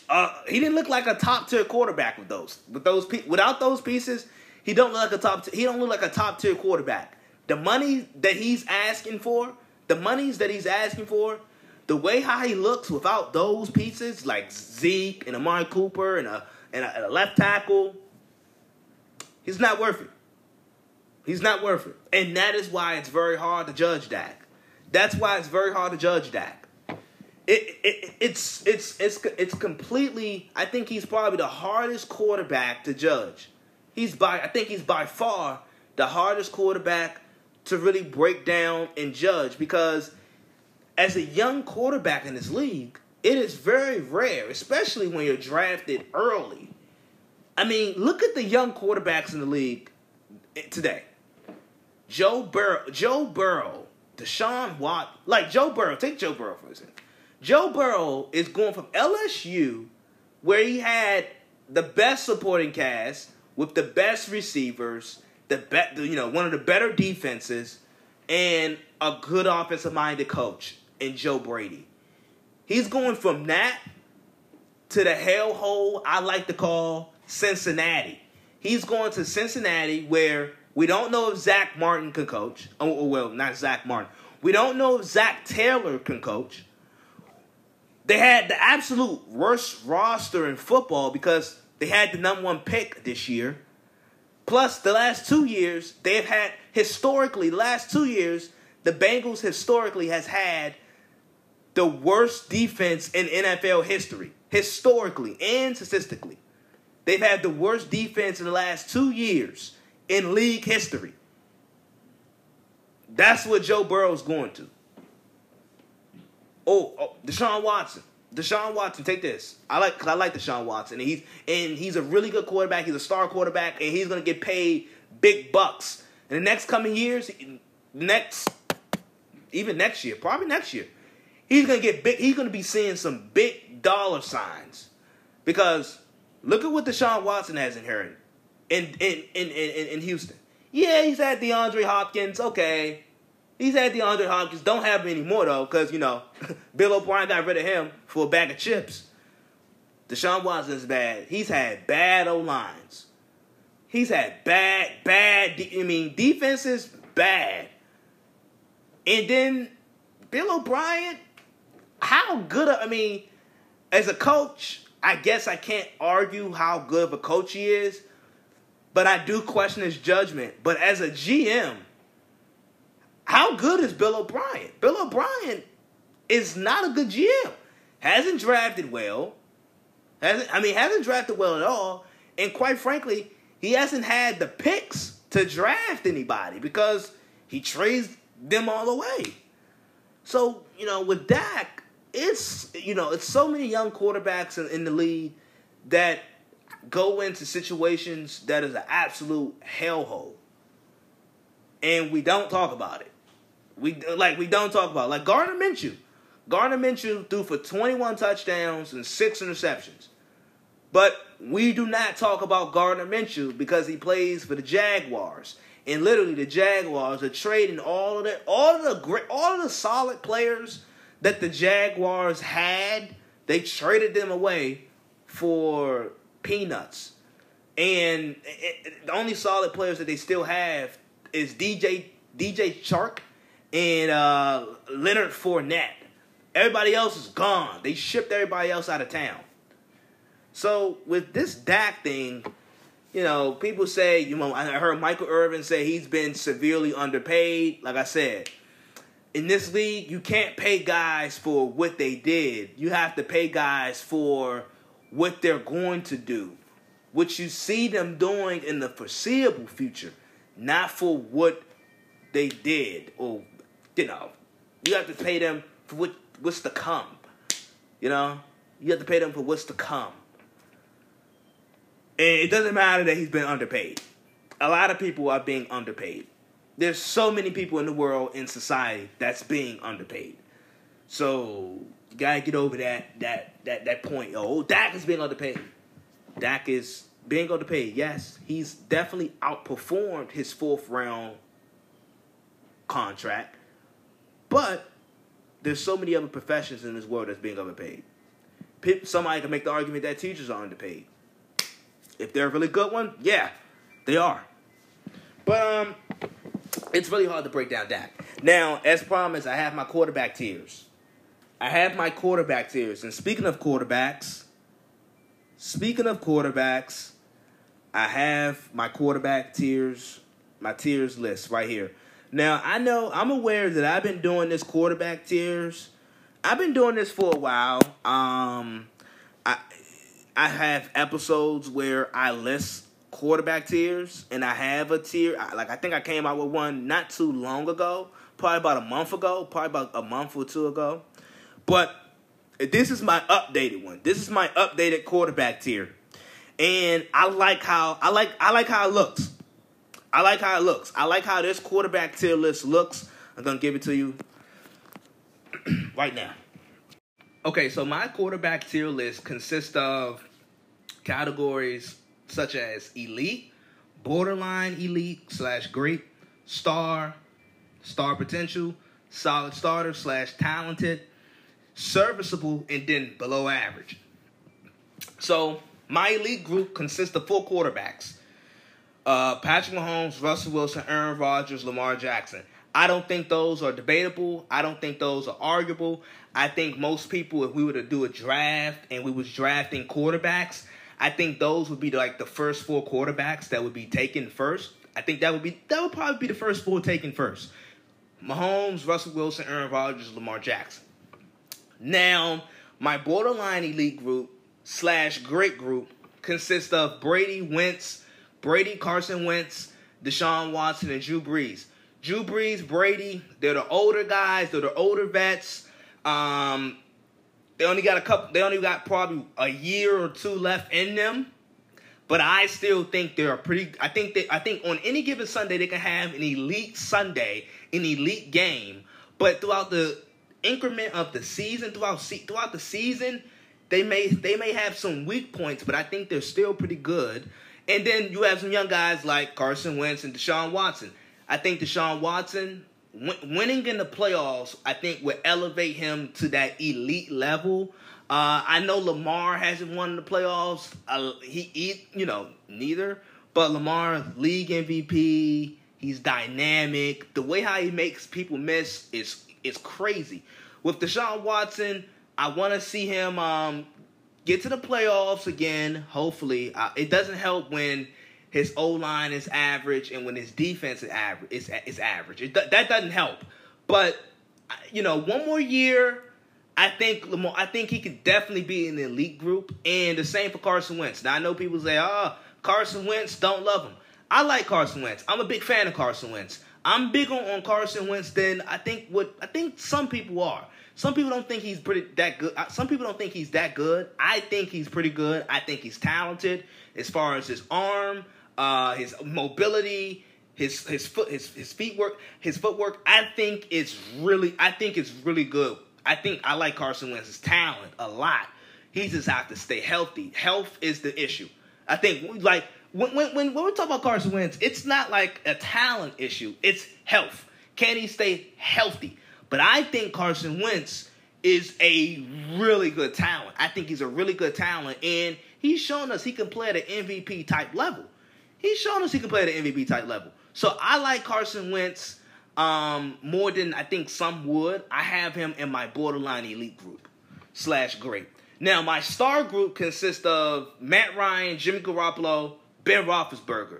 uh, he didn't look like a top tier quarterback with those with those without those pieces. He don't look like a top. He don't look like a top tier quarterback. The money that he's asking for, the monies that he's asking for, the way how he looks without those pieces like Zeke and Amari Cooper and a and a, and a left tackle, he's not worth it. He's not worth it. And that is why it's very hard to judge Dak. That's why it's very hard to judge Dak. It, it, it's it's it's it's completely. I think he's probably the hardest quarterback to judge. He's by I think he's by far the hardest quarterback to really break down and judge because as a young quarterback in this league, it is very rare, especially when you're drafted early. I mean, look at the young quarterbacks in the league today. Joe Burrow, Joe Burrow, Deshaun Watt, like Joe Burrow, take Joe Burrow for instance. Joe Burrow is going from LSU, where he had the best supporting cast with the best receivers, the be- you know one of the better defenses, and a good offensive minded coach in Joe Brady. He's going from that to the hellhole I like to call Cincinnati. He's going to Cincinnati, where we don't know if Zack Martin can coach. Oh, oh well, not Zack Martin. We don't know if Zac Taylor can coach. They had the absolute worst roster in football because they had the number one pick this year. Plus, the last two years, they've had historically, last two years, the Bengals historically has had the worst defense in NFL history. Historically and statistically. They've had the worst defense in the last two years in league history. That's what Joe Burrow's going to. Oh, oh Deshaun Watson. Deshaun Watson, take this. I like cause I like Deshaun Watson, and he's and he's a really good quarterback. He's a star quarterback, and he's gonna get paid big bucks in the next coming years. Next, even next year, probably next year, he's gonna get big. He's gonna be seeing some big dollar signs because look at what Deshaun Watson has inherited in in in in, in Houston. Yeah, he's had DeAndre Hopkins. Okay, He's had DeAndre Hopkins. Don't have him anymore though, because you know Bill O'Brien got rid of him for a bag of chips. Deshaun Watson is bad. He's had bad O lines. He's had bad, bad. I mean, defense is bad. And then Bill O'Brien, how good? I mean, as a coach, I guess I can't argue how good of a coach he is, but I do question his judgment. But as a GM, how good is Bill O'Brien? Bill O'Brien is not a good GM. Hasn't drafted well. Hasn't I mean hasn't drafted well at all. And quite frankly, he hasn't had the picks to draft anybody because he trades them all away. So, you know, with Dak, it's you know, it's so many young quarterbacks in, in the league that go into situations that is an absolute hellhole. And we don't talk about it. We like we don't talk about like Gardner Minshew. Gardner Minshew threw for 21 touchdowns and six interceptions. But we do not talk about Gardner Minshew because he plays for the Jaguars. And literally the Jaguars are trading all of the all of the great all of the solid players that the Jaguars had, they traded them away for peanuts. And it, the only solid players that they still have is DJ DJ Chark and uh, Leonard Fournette. Everybody else is gone. They shipped everybody else out of town. So with this Dak thing, you know, people say, you know, I heard Michael Irvin say he's been severely underpaid. Like I said, in this league, you can't pay guys for what they did. You have to pay guys for what they're going to do, what you see them doing in the foreseeable future, not for what they did or you know, you have to pay them for what, what's to come. You know, you have to pay them for what's to come. And it doesn't matter that he's been underpaid. A lot of people are being underpaid. There's so many people in the world in society that's being underpaid. So you gotta get over that that that that point. Oh, Dak is being underpaid. Dak is being underpaid. Yes, he's definitely outperformed his fourth round contract. But there's so many other professions in this world that's being underpaid. Somebody can make the argument that teachers are underpaid. If they're a really good one, yeah, they are. But um, it's really hard to break down that. Now, as promised, I have my quarterback tiers. I have my quarterback tiers. And speaking of quarterbacks, speaking of quarterbacks, I have my quarterback tiers, my tiers list right here. Now I know I'm aware that I've been doing this quarterback tiers. I've been doing this for a while. Um, I I have episodes where I list quarterback tiers, and I have a tier. Like I think I came out with one not too long ago, probably about a month ago, probably about a month or two ago. But this is my updated one. This is my updated quarterback tier, and I like how I like I like how it looks. I like how it looks. I like how this quarterback tier list looks. I'm gonna give it to you right now. Okay, so my quarterback tier list consists of categories such as elite, borderline elite slash great, star, star potential, solid starter slash talented, serviceable, and then below average. So my elite group consists of four quarterbacks. Uh, Patrick Mahomes, Russell Wilson, Aaron Rodgers, Lamar Jackson. I don't think those are debatable. I don't think those are arguable. I think most people, if we were to do a draft and we was drafting quarterbacks, I think those would be like the first four quarterbacks that would be taken first. I think that would be that would probably be the first four taken first. Mahomes, Russell Wilson, Aaron Rodgers, Lamar Jackson. Now, my borderline elite group slash great group consists of Brady Wentz, Brady Carson Wentz, Deshaun Watson, and Drew Brees. Drew Brees, Brady, they're the older guys, they're the older vets. Um, they only got a couple. They only got probably a year or two left in them. But I still think they're pretty. I think that I think on any given Sunday they can have an elite Sunday, an elite game. But throughout the increment of the season, throughout throughout the season, they may they may have some weak points, but I think they're still pretty good. And then you have some young guys like Carson Wentz and Deshaun Watson. I think Deshaun Watson winning in the playoffs, I think, would elevate him to that elite level. Uh, I know Lamar hasn't won the playoffs. Uh, he, he, you know, neither. But Lamar, league MVP. He's dynamic. The way how he makes people miss is is crazy. With Deshaun Watson, I want to see him um, get to the playoffs again. Hopefully, uh, it doesn't help when his O line is average, and when his defense is average, it's, it's average. It, that doesn't help. But you know, one more year, I think Lamar, I think he could definitely be in the elite group, and the same for Carson Wentz. Now I know people say, "Oh, Carson Wentz, don't love him." I like Carson Wentz. I'm a big fan of Carson Wentz. I'm bigger on Carson Wentz than I think what I think some people are. Some people don't think he's pretty that good. Uh, some people don't think he's that good. I think he's pretty good. I think he's talented as far as his arm, uh, his mobility, his his foot, his his feet work, his footwork. I think it's really, I think it's really good. I think I like Carson Wentz's talent a lot. He just have to stay healthy. Health is the issue. I think like when when when, when we talk about Carson Wentz, it's not like a talent issue. It's health. Can he stay healthy? But I think Carson Wentz is a really good talent. I think he's a really good talent, and he's shown us he can play at an MVP type level he's shown us he can play at an MVP type level. So I like Carson Wentz um, more than I think some would. I have him in my borderline elite group slash great. Now my star group consists of Matt Ryan, Jimmy Garoppolo, Ben Roethlisberger.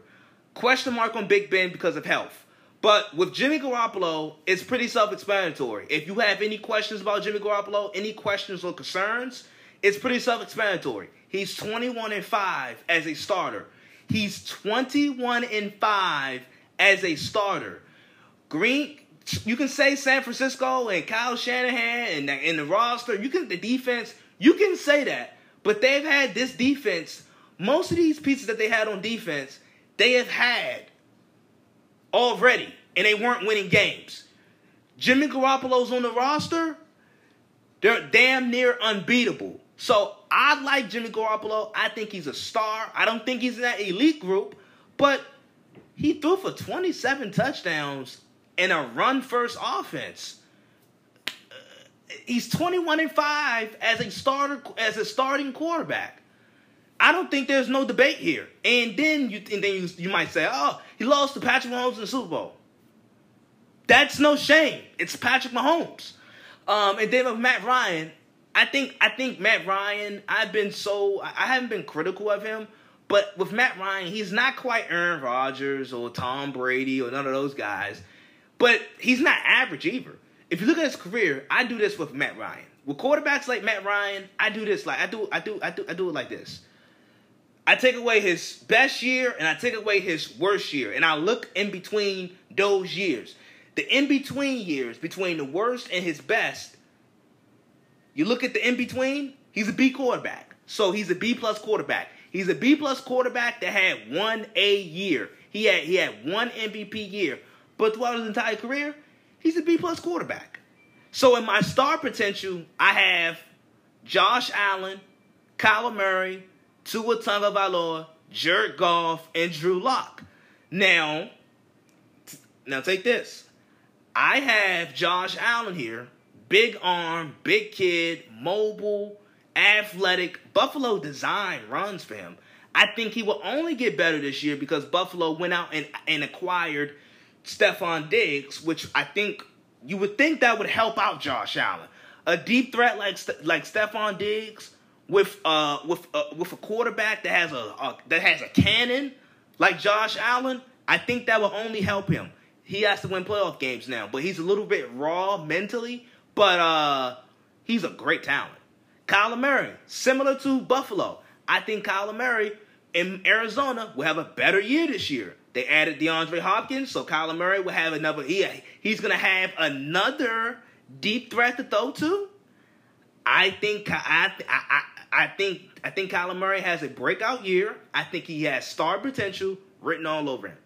Question mark on Big Ben because of health. But with Jimmy Garoppolo, it's pretty self-explanatory. If you have any questions about Jimmy Garoppolo, any questions or concerns, it's pretty self-explanatory. He's 21 and 5 as a starter. He's 21 and 5 as a starter. Green, you can say San Francisco and Kyle Shanahan and in the roster, you can the defense, you can say that. But they've had this defense, most of these pieces that they had on defense, they have had already, and they weren't winning games. Jimmy Garoppolo's on the roster, they're damn near unbeatable. So I like Jimmy Garoppolo. I think he's a star. I don't think he's in that elite group, but he threw for 27 touchdowns in a run first offense. He's 21 and 5 as a starter as a starting quarterback. I don't think there's no debate here. And then you and then you, you might say, "Oh, he lost to Patrick Mahomes in the Super Bowl." That's no shame. It's Patrick Mahomes. Um, and then with Matt Ryan, I think I think Matt Ryan. I've been so I haven't been critical of him, but with Matt Ryan, he's not quite Aaron Rodgers or Tom Brady or none of those guys, but he's not average either. If you look at his career, I do this with Matt Ryan. With quarterbacks like Matt Ryan, I do this like I do I do I do I do it like this. I take away his best year and I take away his worst year, and I look in between those years. The in between years between the worst and his best you look at the in between, he's a B quarterback. So he's a B plus quarterback. He's a B plus quarterback that had one A year. He had he had one MVP year, but throughout his entire career, he's a B plus quarterback. So in my star potential, I have Josh Allen, Kyler Murray, Tua Tagovailoa, Jared Goff, and Drew Lock. Now, now take this. I have Josh Allen here Big arm, big kid, mobile, athletic. Buffalo design runs for him. I think he will only get better this year because Buffalo went out and, and acquired Stefon Diggs, which I think you would think that would help out Josh Allen. A deep threat like like Stefon Diggs with uh with uh, with a quarterback that has a, a that has a cannon like Josh Allen, I think that will only help him. He has to win playoff games now, but he's a little bit raw mentally, but uh he's a great talent. Kyler Murray, similar to Buffalo. I think Kyler Murray in Arizona will have a better year this year. They added DeAndre Hopkins, so Kyler Murray will have another. He, he's going to have another deep threat to throw to. I think I, I, I think I think Kyler Murray has a breakout year. I think he has star potential written all over him.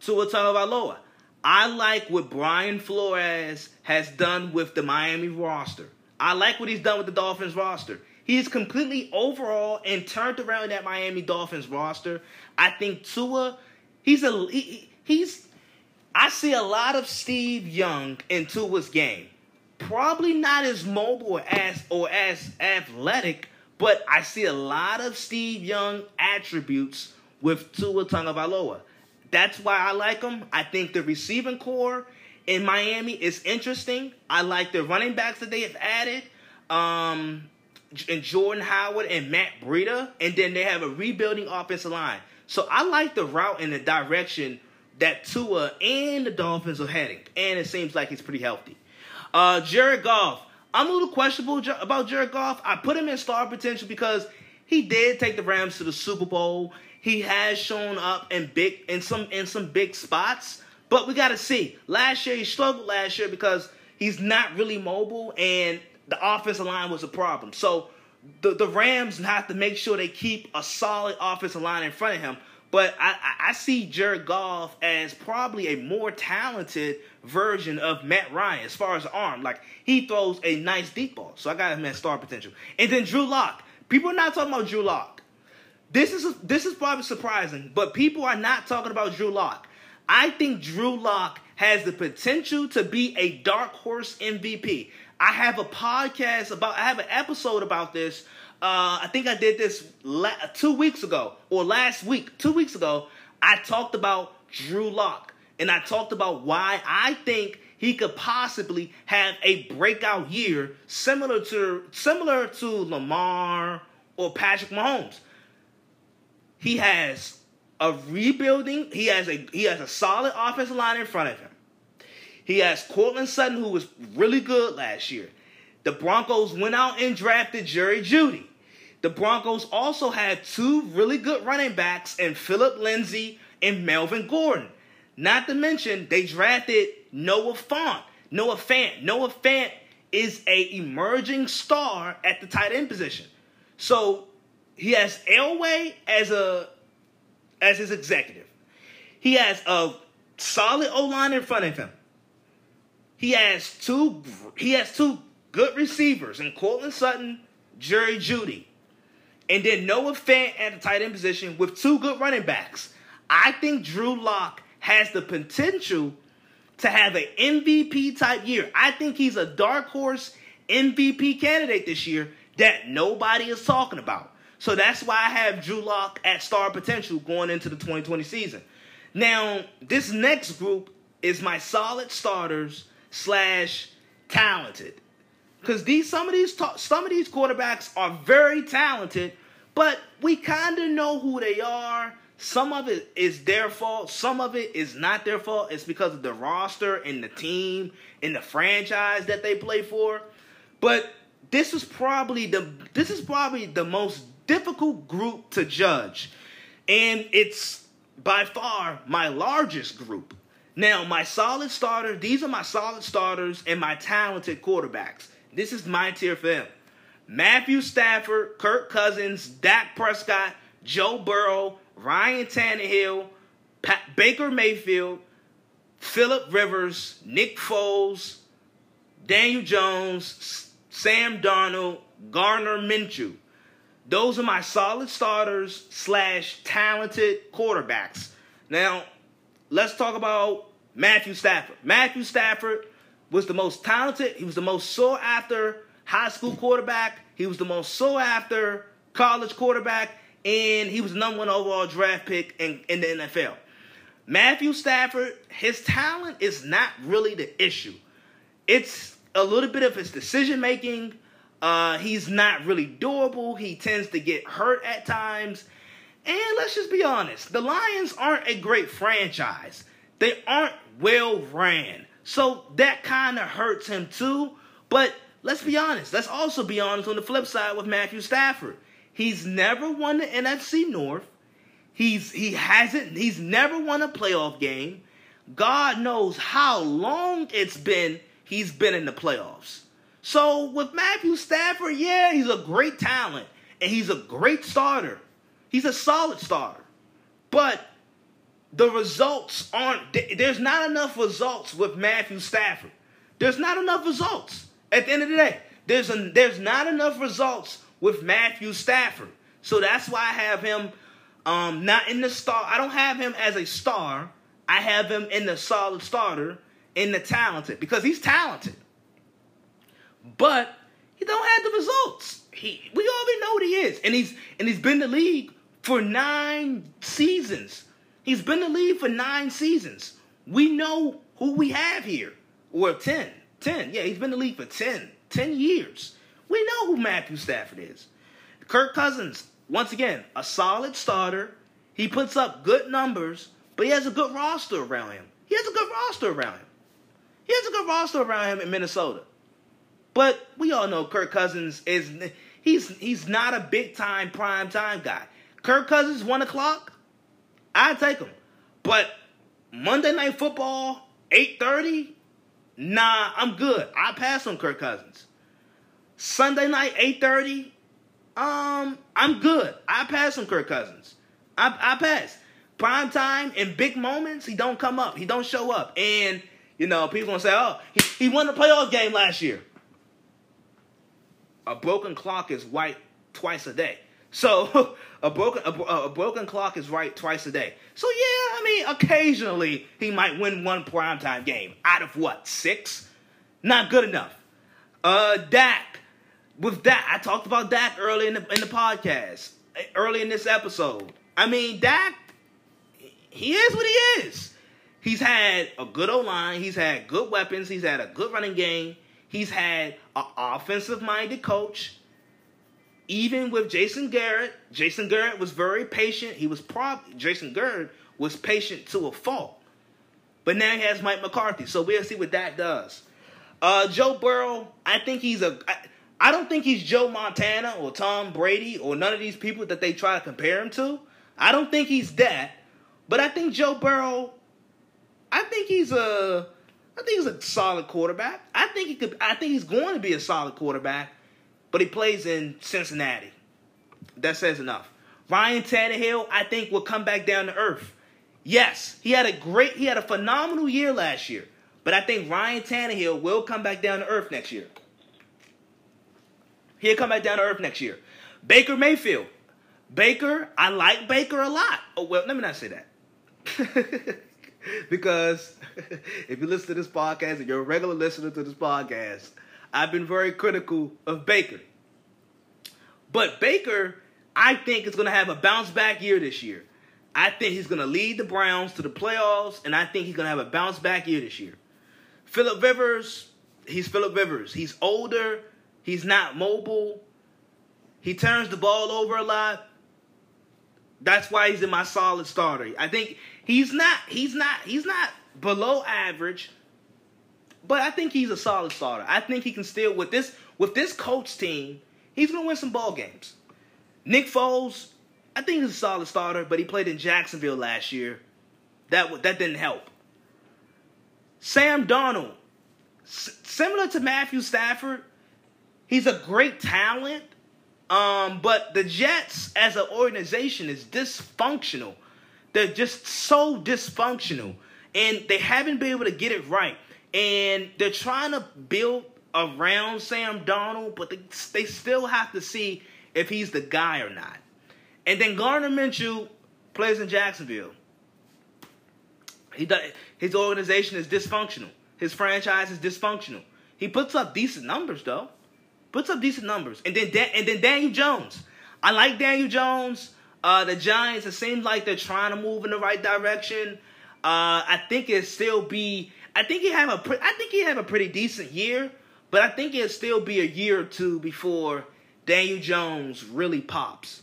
Tua Tagovailoa. I like what Brian Flores has done with the Miami roster. I like what he's done with the Dolphins roster. He's completely overall and turned around that Miami Dolphins roster. I think Tua, he's a he, he's. I see a lot of Steve Young in Tua's game. Probably not as mobile as or as athletic, but I see a lot of Steve Young attributes with Tua Tagovailoa. That's why I like him. I think the receiving core in Miami is interesting. I like the running backs that they have added. Um, and Jordan Howard and Matt Breida, and then they have a rebuilding offensive line. So I like the route and the direction that Tua and the Dolphins are heading, and it seems like he's pretty healthy. Uh, Jared Goff, I'm a little questionable about Jared Goff. I put him in star potential because he did take the Rams to the Super Bowl. He has shown up in big in some in some big spots, but we got to see. Last year he struggled last year because he's not really mobile and the offensive line was a problem. So the, the Rams have to make sure they keep a solid offensive line in front of him. But I, I see Jared Goff as probably a more talented version of Matt Ryan as far as arm. Like he throws a nice deep ball. So I got him at star potential. And then Drew Lock. People are not talking about Drew Lock. This is this is probably surprising, but people are not talking about Drew Lock. I think Drew Lock has the potential to be a dark horse MVP. I have a podcast about, I have an episode about this. Uh, I think I did this la- two weeks ago or last week, two weeks ago. I talked about Drew Lock and I talked about why I think he could possibly have a breakout year similar to similar to Lamar or Patrick Mahomes. He has a rebuilding. He has a he has a solid offensive line in front of him. He has Courtland Sutton, who was really good last year. The Broncos went out and drafted Jerry Jeudy. The Broncos also had two really good running backs in Phillip Lindsay and Melvin Gordon. Not to mention, they drafted Noah Fant. Noah Fant. Noah Fant is a emerging star at the tight end position. So he has Elway as a as his executive. He has a solid O line in front of him. He has two he has two good receivers in Courtland Sutton, Jerry Jeudy. And then Noah Fant at the tight end position with two good running backs. I think Drew Lock has the potential to have an MVP type year. I think he's a dark horse MVP candidate this year that nobody is talking about. So that's why I have Drew Lock at star potential going into the 2020 season. Now, this next group is my solid starters slash talented. Because these some of these some of these quarterbacks are very talented, but we kind of know who they are. Some of it is their fault. Some of it is not their fault. It's because of the roster and the team and the franchise that they play for. But this is probably the this is probably the most difficult group to judge, and it's by far my largest group. Now, my solid starter, these are my solid starters and my talented quarterbacks. This is my tier for them. Matthew Stafford, Kirk Cousins, Dak Prescott, Joe Burrow, Ryan Tannehill, Pat, Baker Mayfield, Philip Rivers, Nick Foles, Daniel Jones, Sam Darnold, Gardner Minshew. Those are my solid starters slash talented quarterbacks. Now, let's talk about Matthew Stafford. Matthew Stafford was the most talented, he was the most sought after high school quarterback, he was the most sought after college quarterback, and he was number one overall draft pick in, in the NFL. Matthew Stafford, his talent is not really the issue. It's a little bit of his decision making. Uh, he's not really durable. He tends to get hurt at times. And let's just be honest the Lions aren't a great franchise, they aren't well ran. So that kind of hurts him too. But let's be honest. Let's also be honest on the flip side with Matthew Stafford. He's never won the NFC North. He's he hasn't he's never won a playoff game. God knows how long it's been he's been in the playoffs. So with Matthew Stafford, yeah, he's a great talent and he's a great starter. He's a solid starter. But the results aren't there's not enough results with Matthew Stafford. There's not enough results. At the end of the day, there's a, there's not enough results with Matthew Stafford. So that's why I have him um, not in the star. I don't have him as a star. I have him in the solid starter, in the talented, because he's talented. But he don't have the results. He we already know what he is. And he's and he's been the league for nine seasons. He's been the league for nine seasons. We know who we have here. Or 10. 10. Yeah, he's been the league for 10. 10 years. We know who Matthew Stafford is. Kirk Cousins, once again, a solid starter. He puts up good numbers, but he has a good roster around him. He has a good roster around him. He has a good roster around him in Minnesota. But we all know Kirk Cousins is he's he's not a big time prime time guy. Kirk Cousins one o'clock, I take him. But Monday Night Football eight thirty, nah, I'm good. I pass on Kirk Cousins. Sunday night, 8.30, um, I'm good. I pass on Kirk Cousins. I, I pass. Prime time and big moments, he don't come up. He don't show up. And, you know, people gonna say, oh, he, he won the playoff game last year. A broken clock is right twice a day. So a broken a, a, broken clock is right twice a day. So yeah, I mean, occasionally he might win one primetime game out of what six? Not good enough. Uh, Dak with Dak, I talked about Dak early in the in the podcast, early in this episode. I mean, Dak, he is what he is. He's had a good O line. He's had good weapons. He's had a good running game. He's had an offensive minded coach. Even with Jason Garrett, Jason Garrett was very patient. He was prob Jason Garrett was patient to a fault. But now he has Mike McCarthy, so we'll see what that does. Uh, Joe Burrow, I think he's a. I, I don't think he's Joe Montana or Tom Brady or none of these people that they try to compare him to. I don't think he's that. But I think Joe Burrow, I think he's a I think he's a solid quarterback. I think he could I think he's going to be a solid quarterback, but he plays in Cincinnati. That says enough. Ryan Tannehill, I think, will come back down to earth. Yes, he had a great, he had a phenomenal year last year. But I think Ryan Tannehill will come back down to earth next year. He'll come back down to earth next year. Baker Mayfield. Baker, I like Baker a lot. Oh, well, let me not say that. because if you listen to this podcast and you're a regular listener to this podcast, I've been very critical of Baker. But Baker, I think, is going to have a bounce back year this year. I think he's going to lead the Browns to the playoffs, and I think he's going to have a bounce back year this year. Philip Rivers, he's Philip Rivers. He's older. He's not mobile. He turns the ball over a lot. That's why he's in my solid starter. I think he's not he's not he's not below average, but I think he's a solid starter. I think he can still with this with this coach team, he's gonna win some ball games. Nick Foles, I think he's a solid starter, but he played in Jacksonville last year. That that didn't help. Sam Donald, s- similar to Matthew Stafford, He's a great talent, um, but the Jets as an organization is dysfunctional. They're just so dysfunctional, and they haven't been able to get it right. And they're trying to build around Sam Donald, but they, they still have to see if he's the guy or not. And then Gardner Minshew plays in Jacksonville. He does, his organization is dysfunctional. His franchise is dysfunctional. He puts up decent numbers though puts up decent numbers. And then and then Daniel Jones. I like Daniel Jones. Uh, the Giants, it seems like they're trying to move in the right direction. Uh, I think it still be. I think he have a. Pre- I think he have a pretty decent year, but I think it'll still be a year or two before Daniel Jones really pops.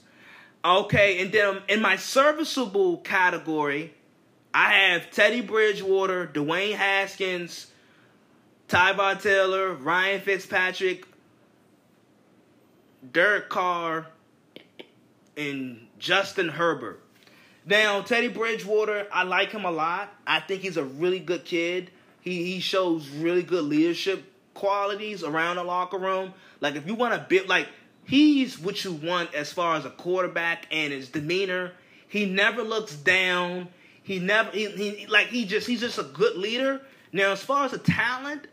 Okay, and then in my serviceable category, I have Teddy Bridgewater, Dwayne Haskins, Tyrod Taylor, Ryan Fitzpatrick, Derek Carr, and Justin Herbert. Now, Teddy Bridgewater, I like him a lot. I think he's a really good kid. He he shows really good leadership qualities around the locker room. Like if you want to bit like he's what you want as far as a quarterback and his demeanor. He never looks down. He never he, he like he just he's just a good leader. Now as far as the talent,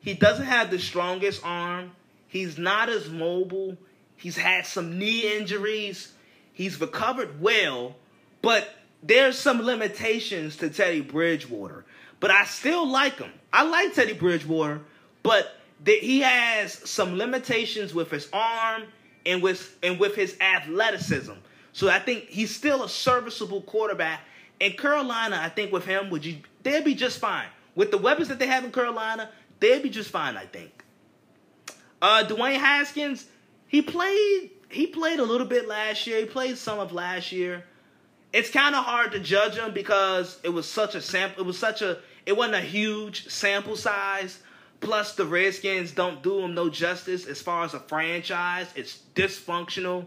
he doesn't have the strongest arm. He's not as mobile. He's had some knee injuries. He's recovered well, but there's some limitations to Teddy Bridgewater. But I still like him. I like Teddy Bridgewater, but he has some limitations with his arm and with and with his athleticism. So I think he's still a serviceable quarterback. And Carolina, I think with him, would you they'd be just fine. With the weapons that they have in Carolina, they'd be just fine, I think. Uh Dwayne Haskins, he played he played a little bit last year. He played some of last year. It's kind of hard to judge him because it was such a sample. It was such a. It wasn't a huge sample size. Plus, the Redskins don't do him no justice as far as a franchise. It's dysfunctional.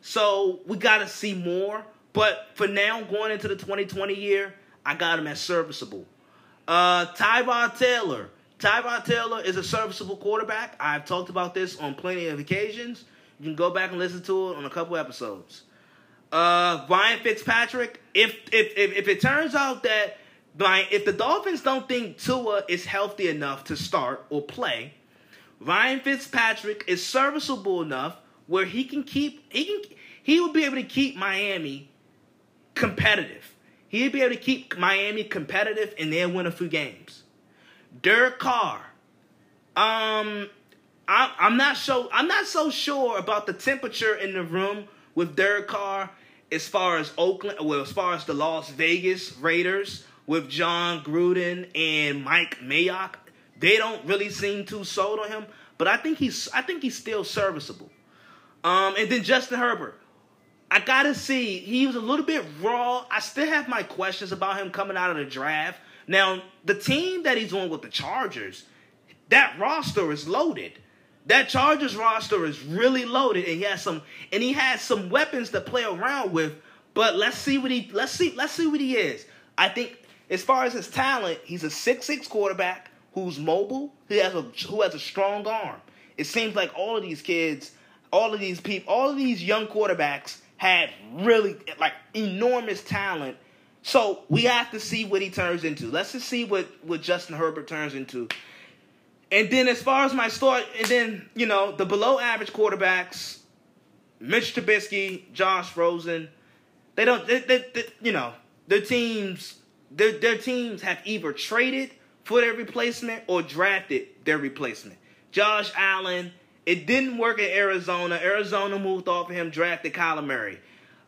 So we got to see more. But for now, going into the 2020 year, I got him as serviceable. Uh, Taylor. Tyrod Taylor is a serviceable quarterback. I've talked about this on plenty of occasions. You can go back and listen to it on a couple episodes. Uh, Ryan Fitzpatrick. If if if, if it turns out that Ryan, if the Dolphins don't think Tua is healthy enough to start or play, Ryan Fitzpatrick is serviceable enough where he can keep he can he will be able to keep Miami competitive. He'll be able to keep Miami competitive and they'll win a few games. Derek Carr. Um I, I'm not so I'm not so sure about the temperature in the room with Derek Carr as far as Oakland, well, as far as the Las Vegas Raiders with Jon Gruden and Mike Mayock. They don't really seem too sold on him, but I think he's I think he's still serviceable. Um, and then Justin Herbert. I gotta see. He was a little bit raw. I still have my questions about him coming out of the draft. Now, the team that he's on with the Chargers, that roster is loaded. That Chargers roster is really loaded, and he has some and he has some weapons to play around with. But let's see what he let's see let's see what he is. I think as far as his talent, he's a six-six quarterback who's mobile. He has a who has a strong arm. It seems like all of these kids, all of these people, all of these young quarterbacks had really like enormous talent. So we have to see what he turns into. Let's just see what what Justin Herbert turns into. And then as far as my story, and then you know the below average quarterbacks, Mitch Trubisky, Josh Rosen, they don't, they, they, they, you know, their teams their, their teams have either traded for their replacement or drafted their replacement. Josh Allen, it didn't work in Arizona. Arizona moved off of him, drafted Kyler Murray.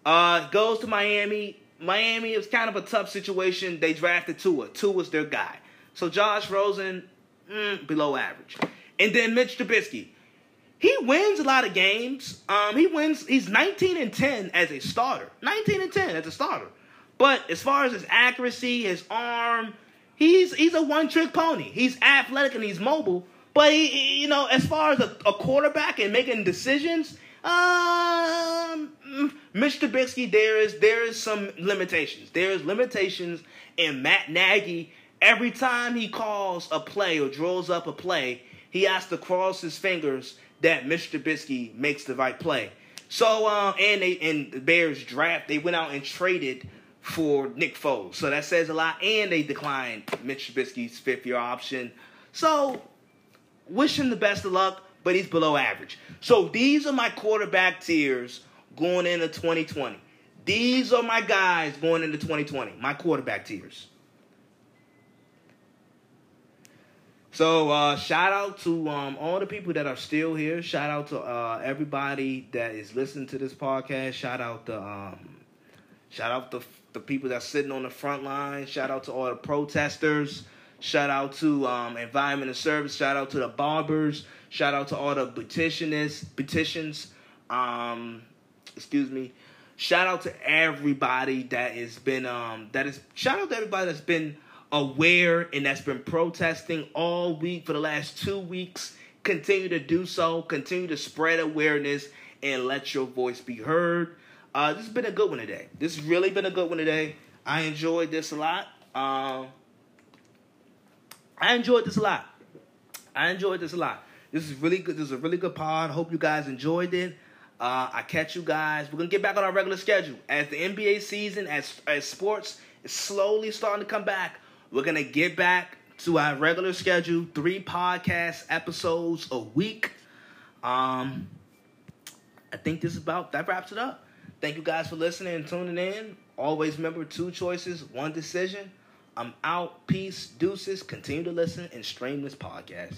Uh, goes to Miami. Miami is kind of a tough situation. They drafted Tua. Tua was their guy. So Josh Rosen, mm, below average. And then Mitch Trubisky. He wins a lot of games. Um, he wins. He's 19 and 10 as a starter. 19 and 10 as a starter. But as far as his accuracy, his arm, he's he's a one trick pony. He's athletic and he's mobile. But he, he, you know, as far as a, a quarterback and making decisions, um, Mr. Trubisky, there is there is some limitations. There is limitations in Matt Nagy. Every time he calls a play or draws up a play, he has to cross his fingers that Mr. Trubisky makes the right play. So, uh, and they and the Bears draft, they went out and traded for Nick Foles. So that says a lot. And they declined Mitch Trubisky's fifth year option. So wish him the best of luck, but he's below average. So these are my quarterback tiers going into 2020. These are my guys going into 2020, my quarterback tiers. So uh, shout out to um, all the people that are still here. Shout out to uh, everybody that is listening to this podcast. Shout out to um, shout out to the people that's sitting on the front line. Shout out to all the protesters. Shout out to um, Environment and Service. Shout out to the barbers. Shout out to all the petitionists, petitions. Um, excuse me. Shout out to everybody that has been um that is shout out to everybody that's been aware and that's been protesting all week for the last two weeks. Continue to do so. Continue to spread awareness and let your voice be heard. Uh, this has been a good one today. This has really been a good one today. I enjoyed this a lot. Um, I enjoyed this a lot. I enjoyed this a lot. This is really good. This is a really good pod. Hope you guys enjoyed it. Uh, I catch you guys. We're gonna get back on our regular schedule as the NBA season, as as sports is slowly starting to come back. We're gonna get back to our regular schedule, three podcast episodes a week. Um, I think this is about that wraps it up. Thank you guys for listening and tuning in. Always remember two choices, one decision. I'm out. Peace, deuces. Continue to listen and stream this podcast.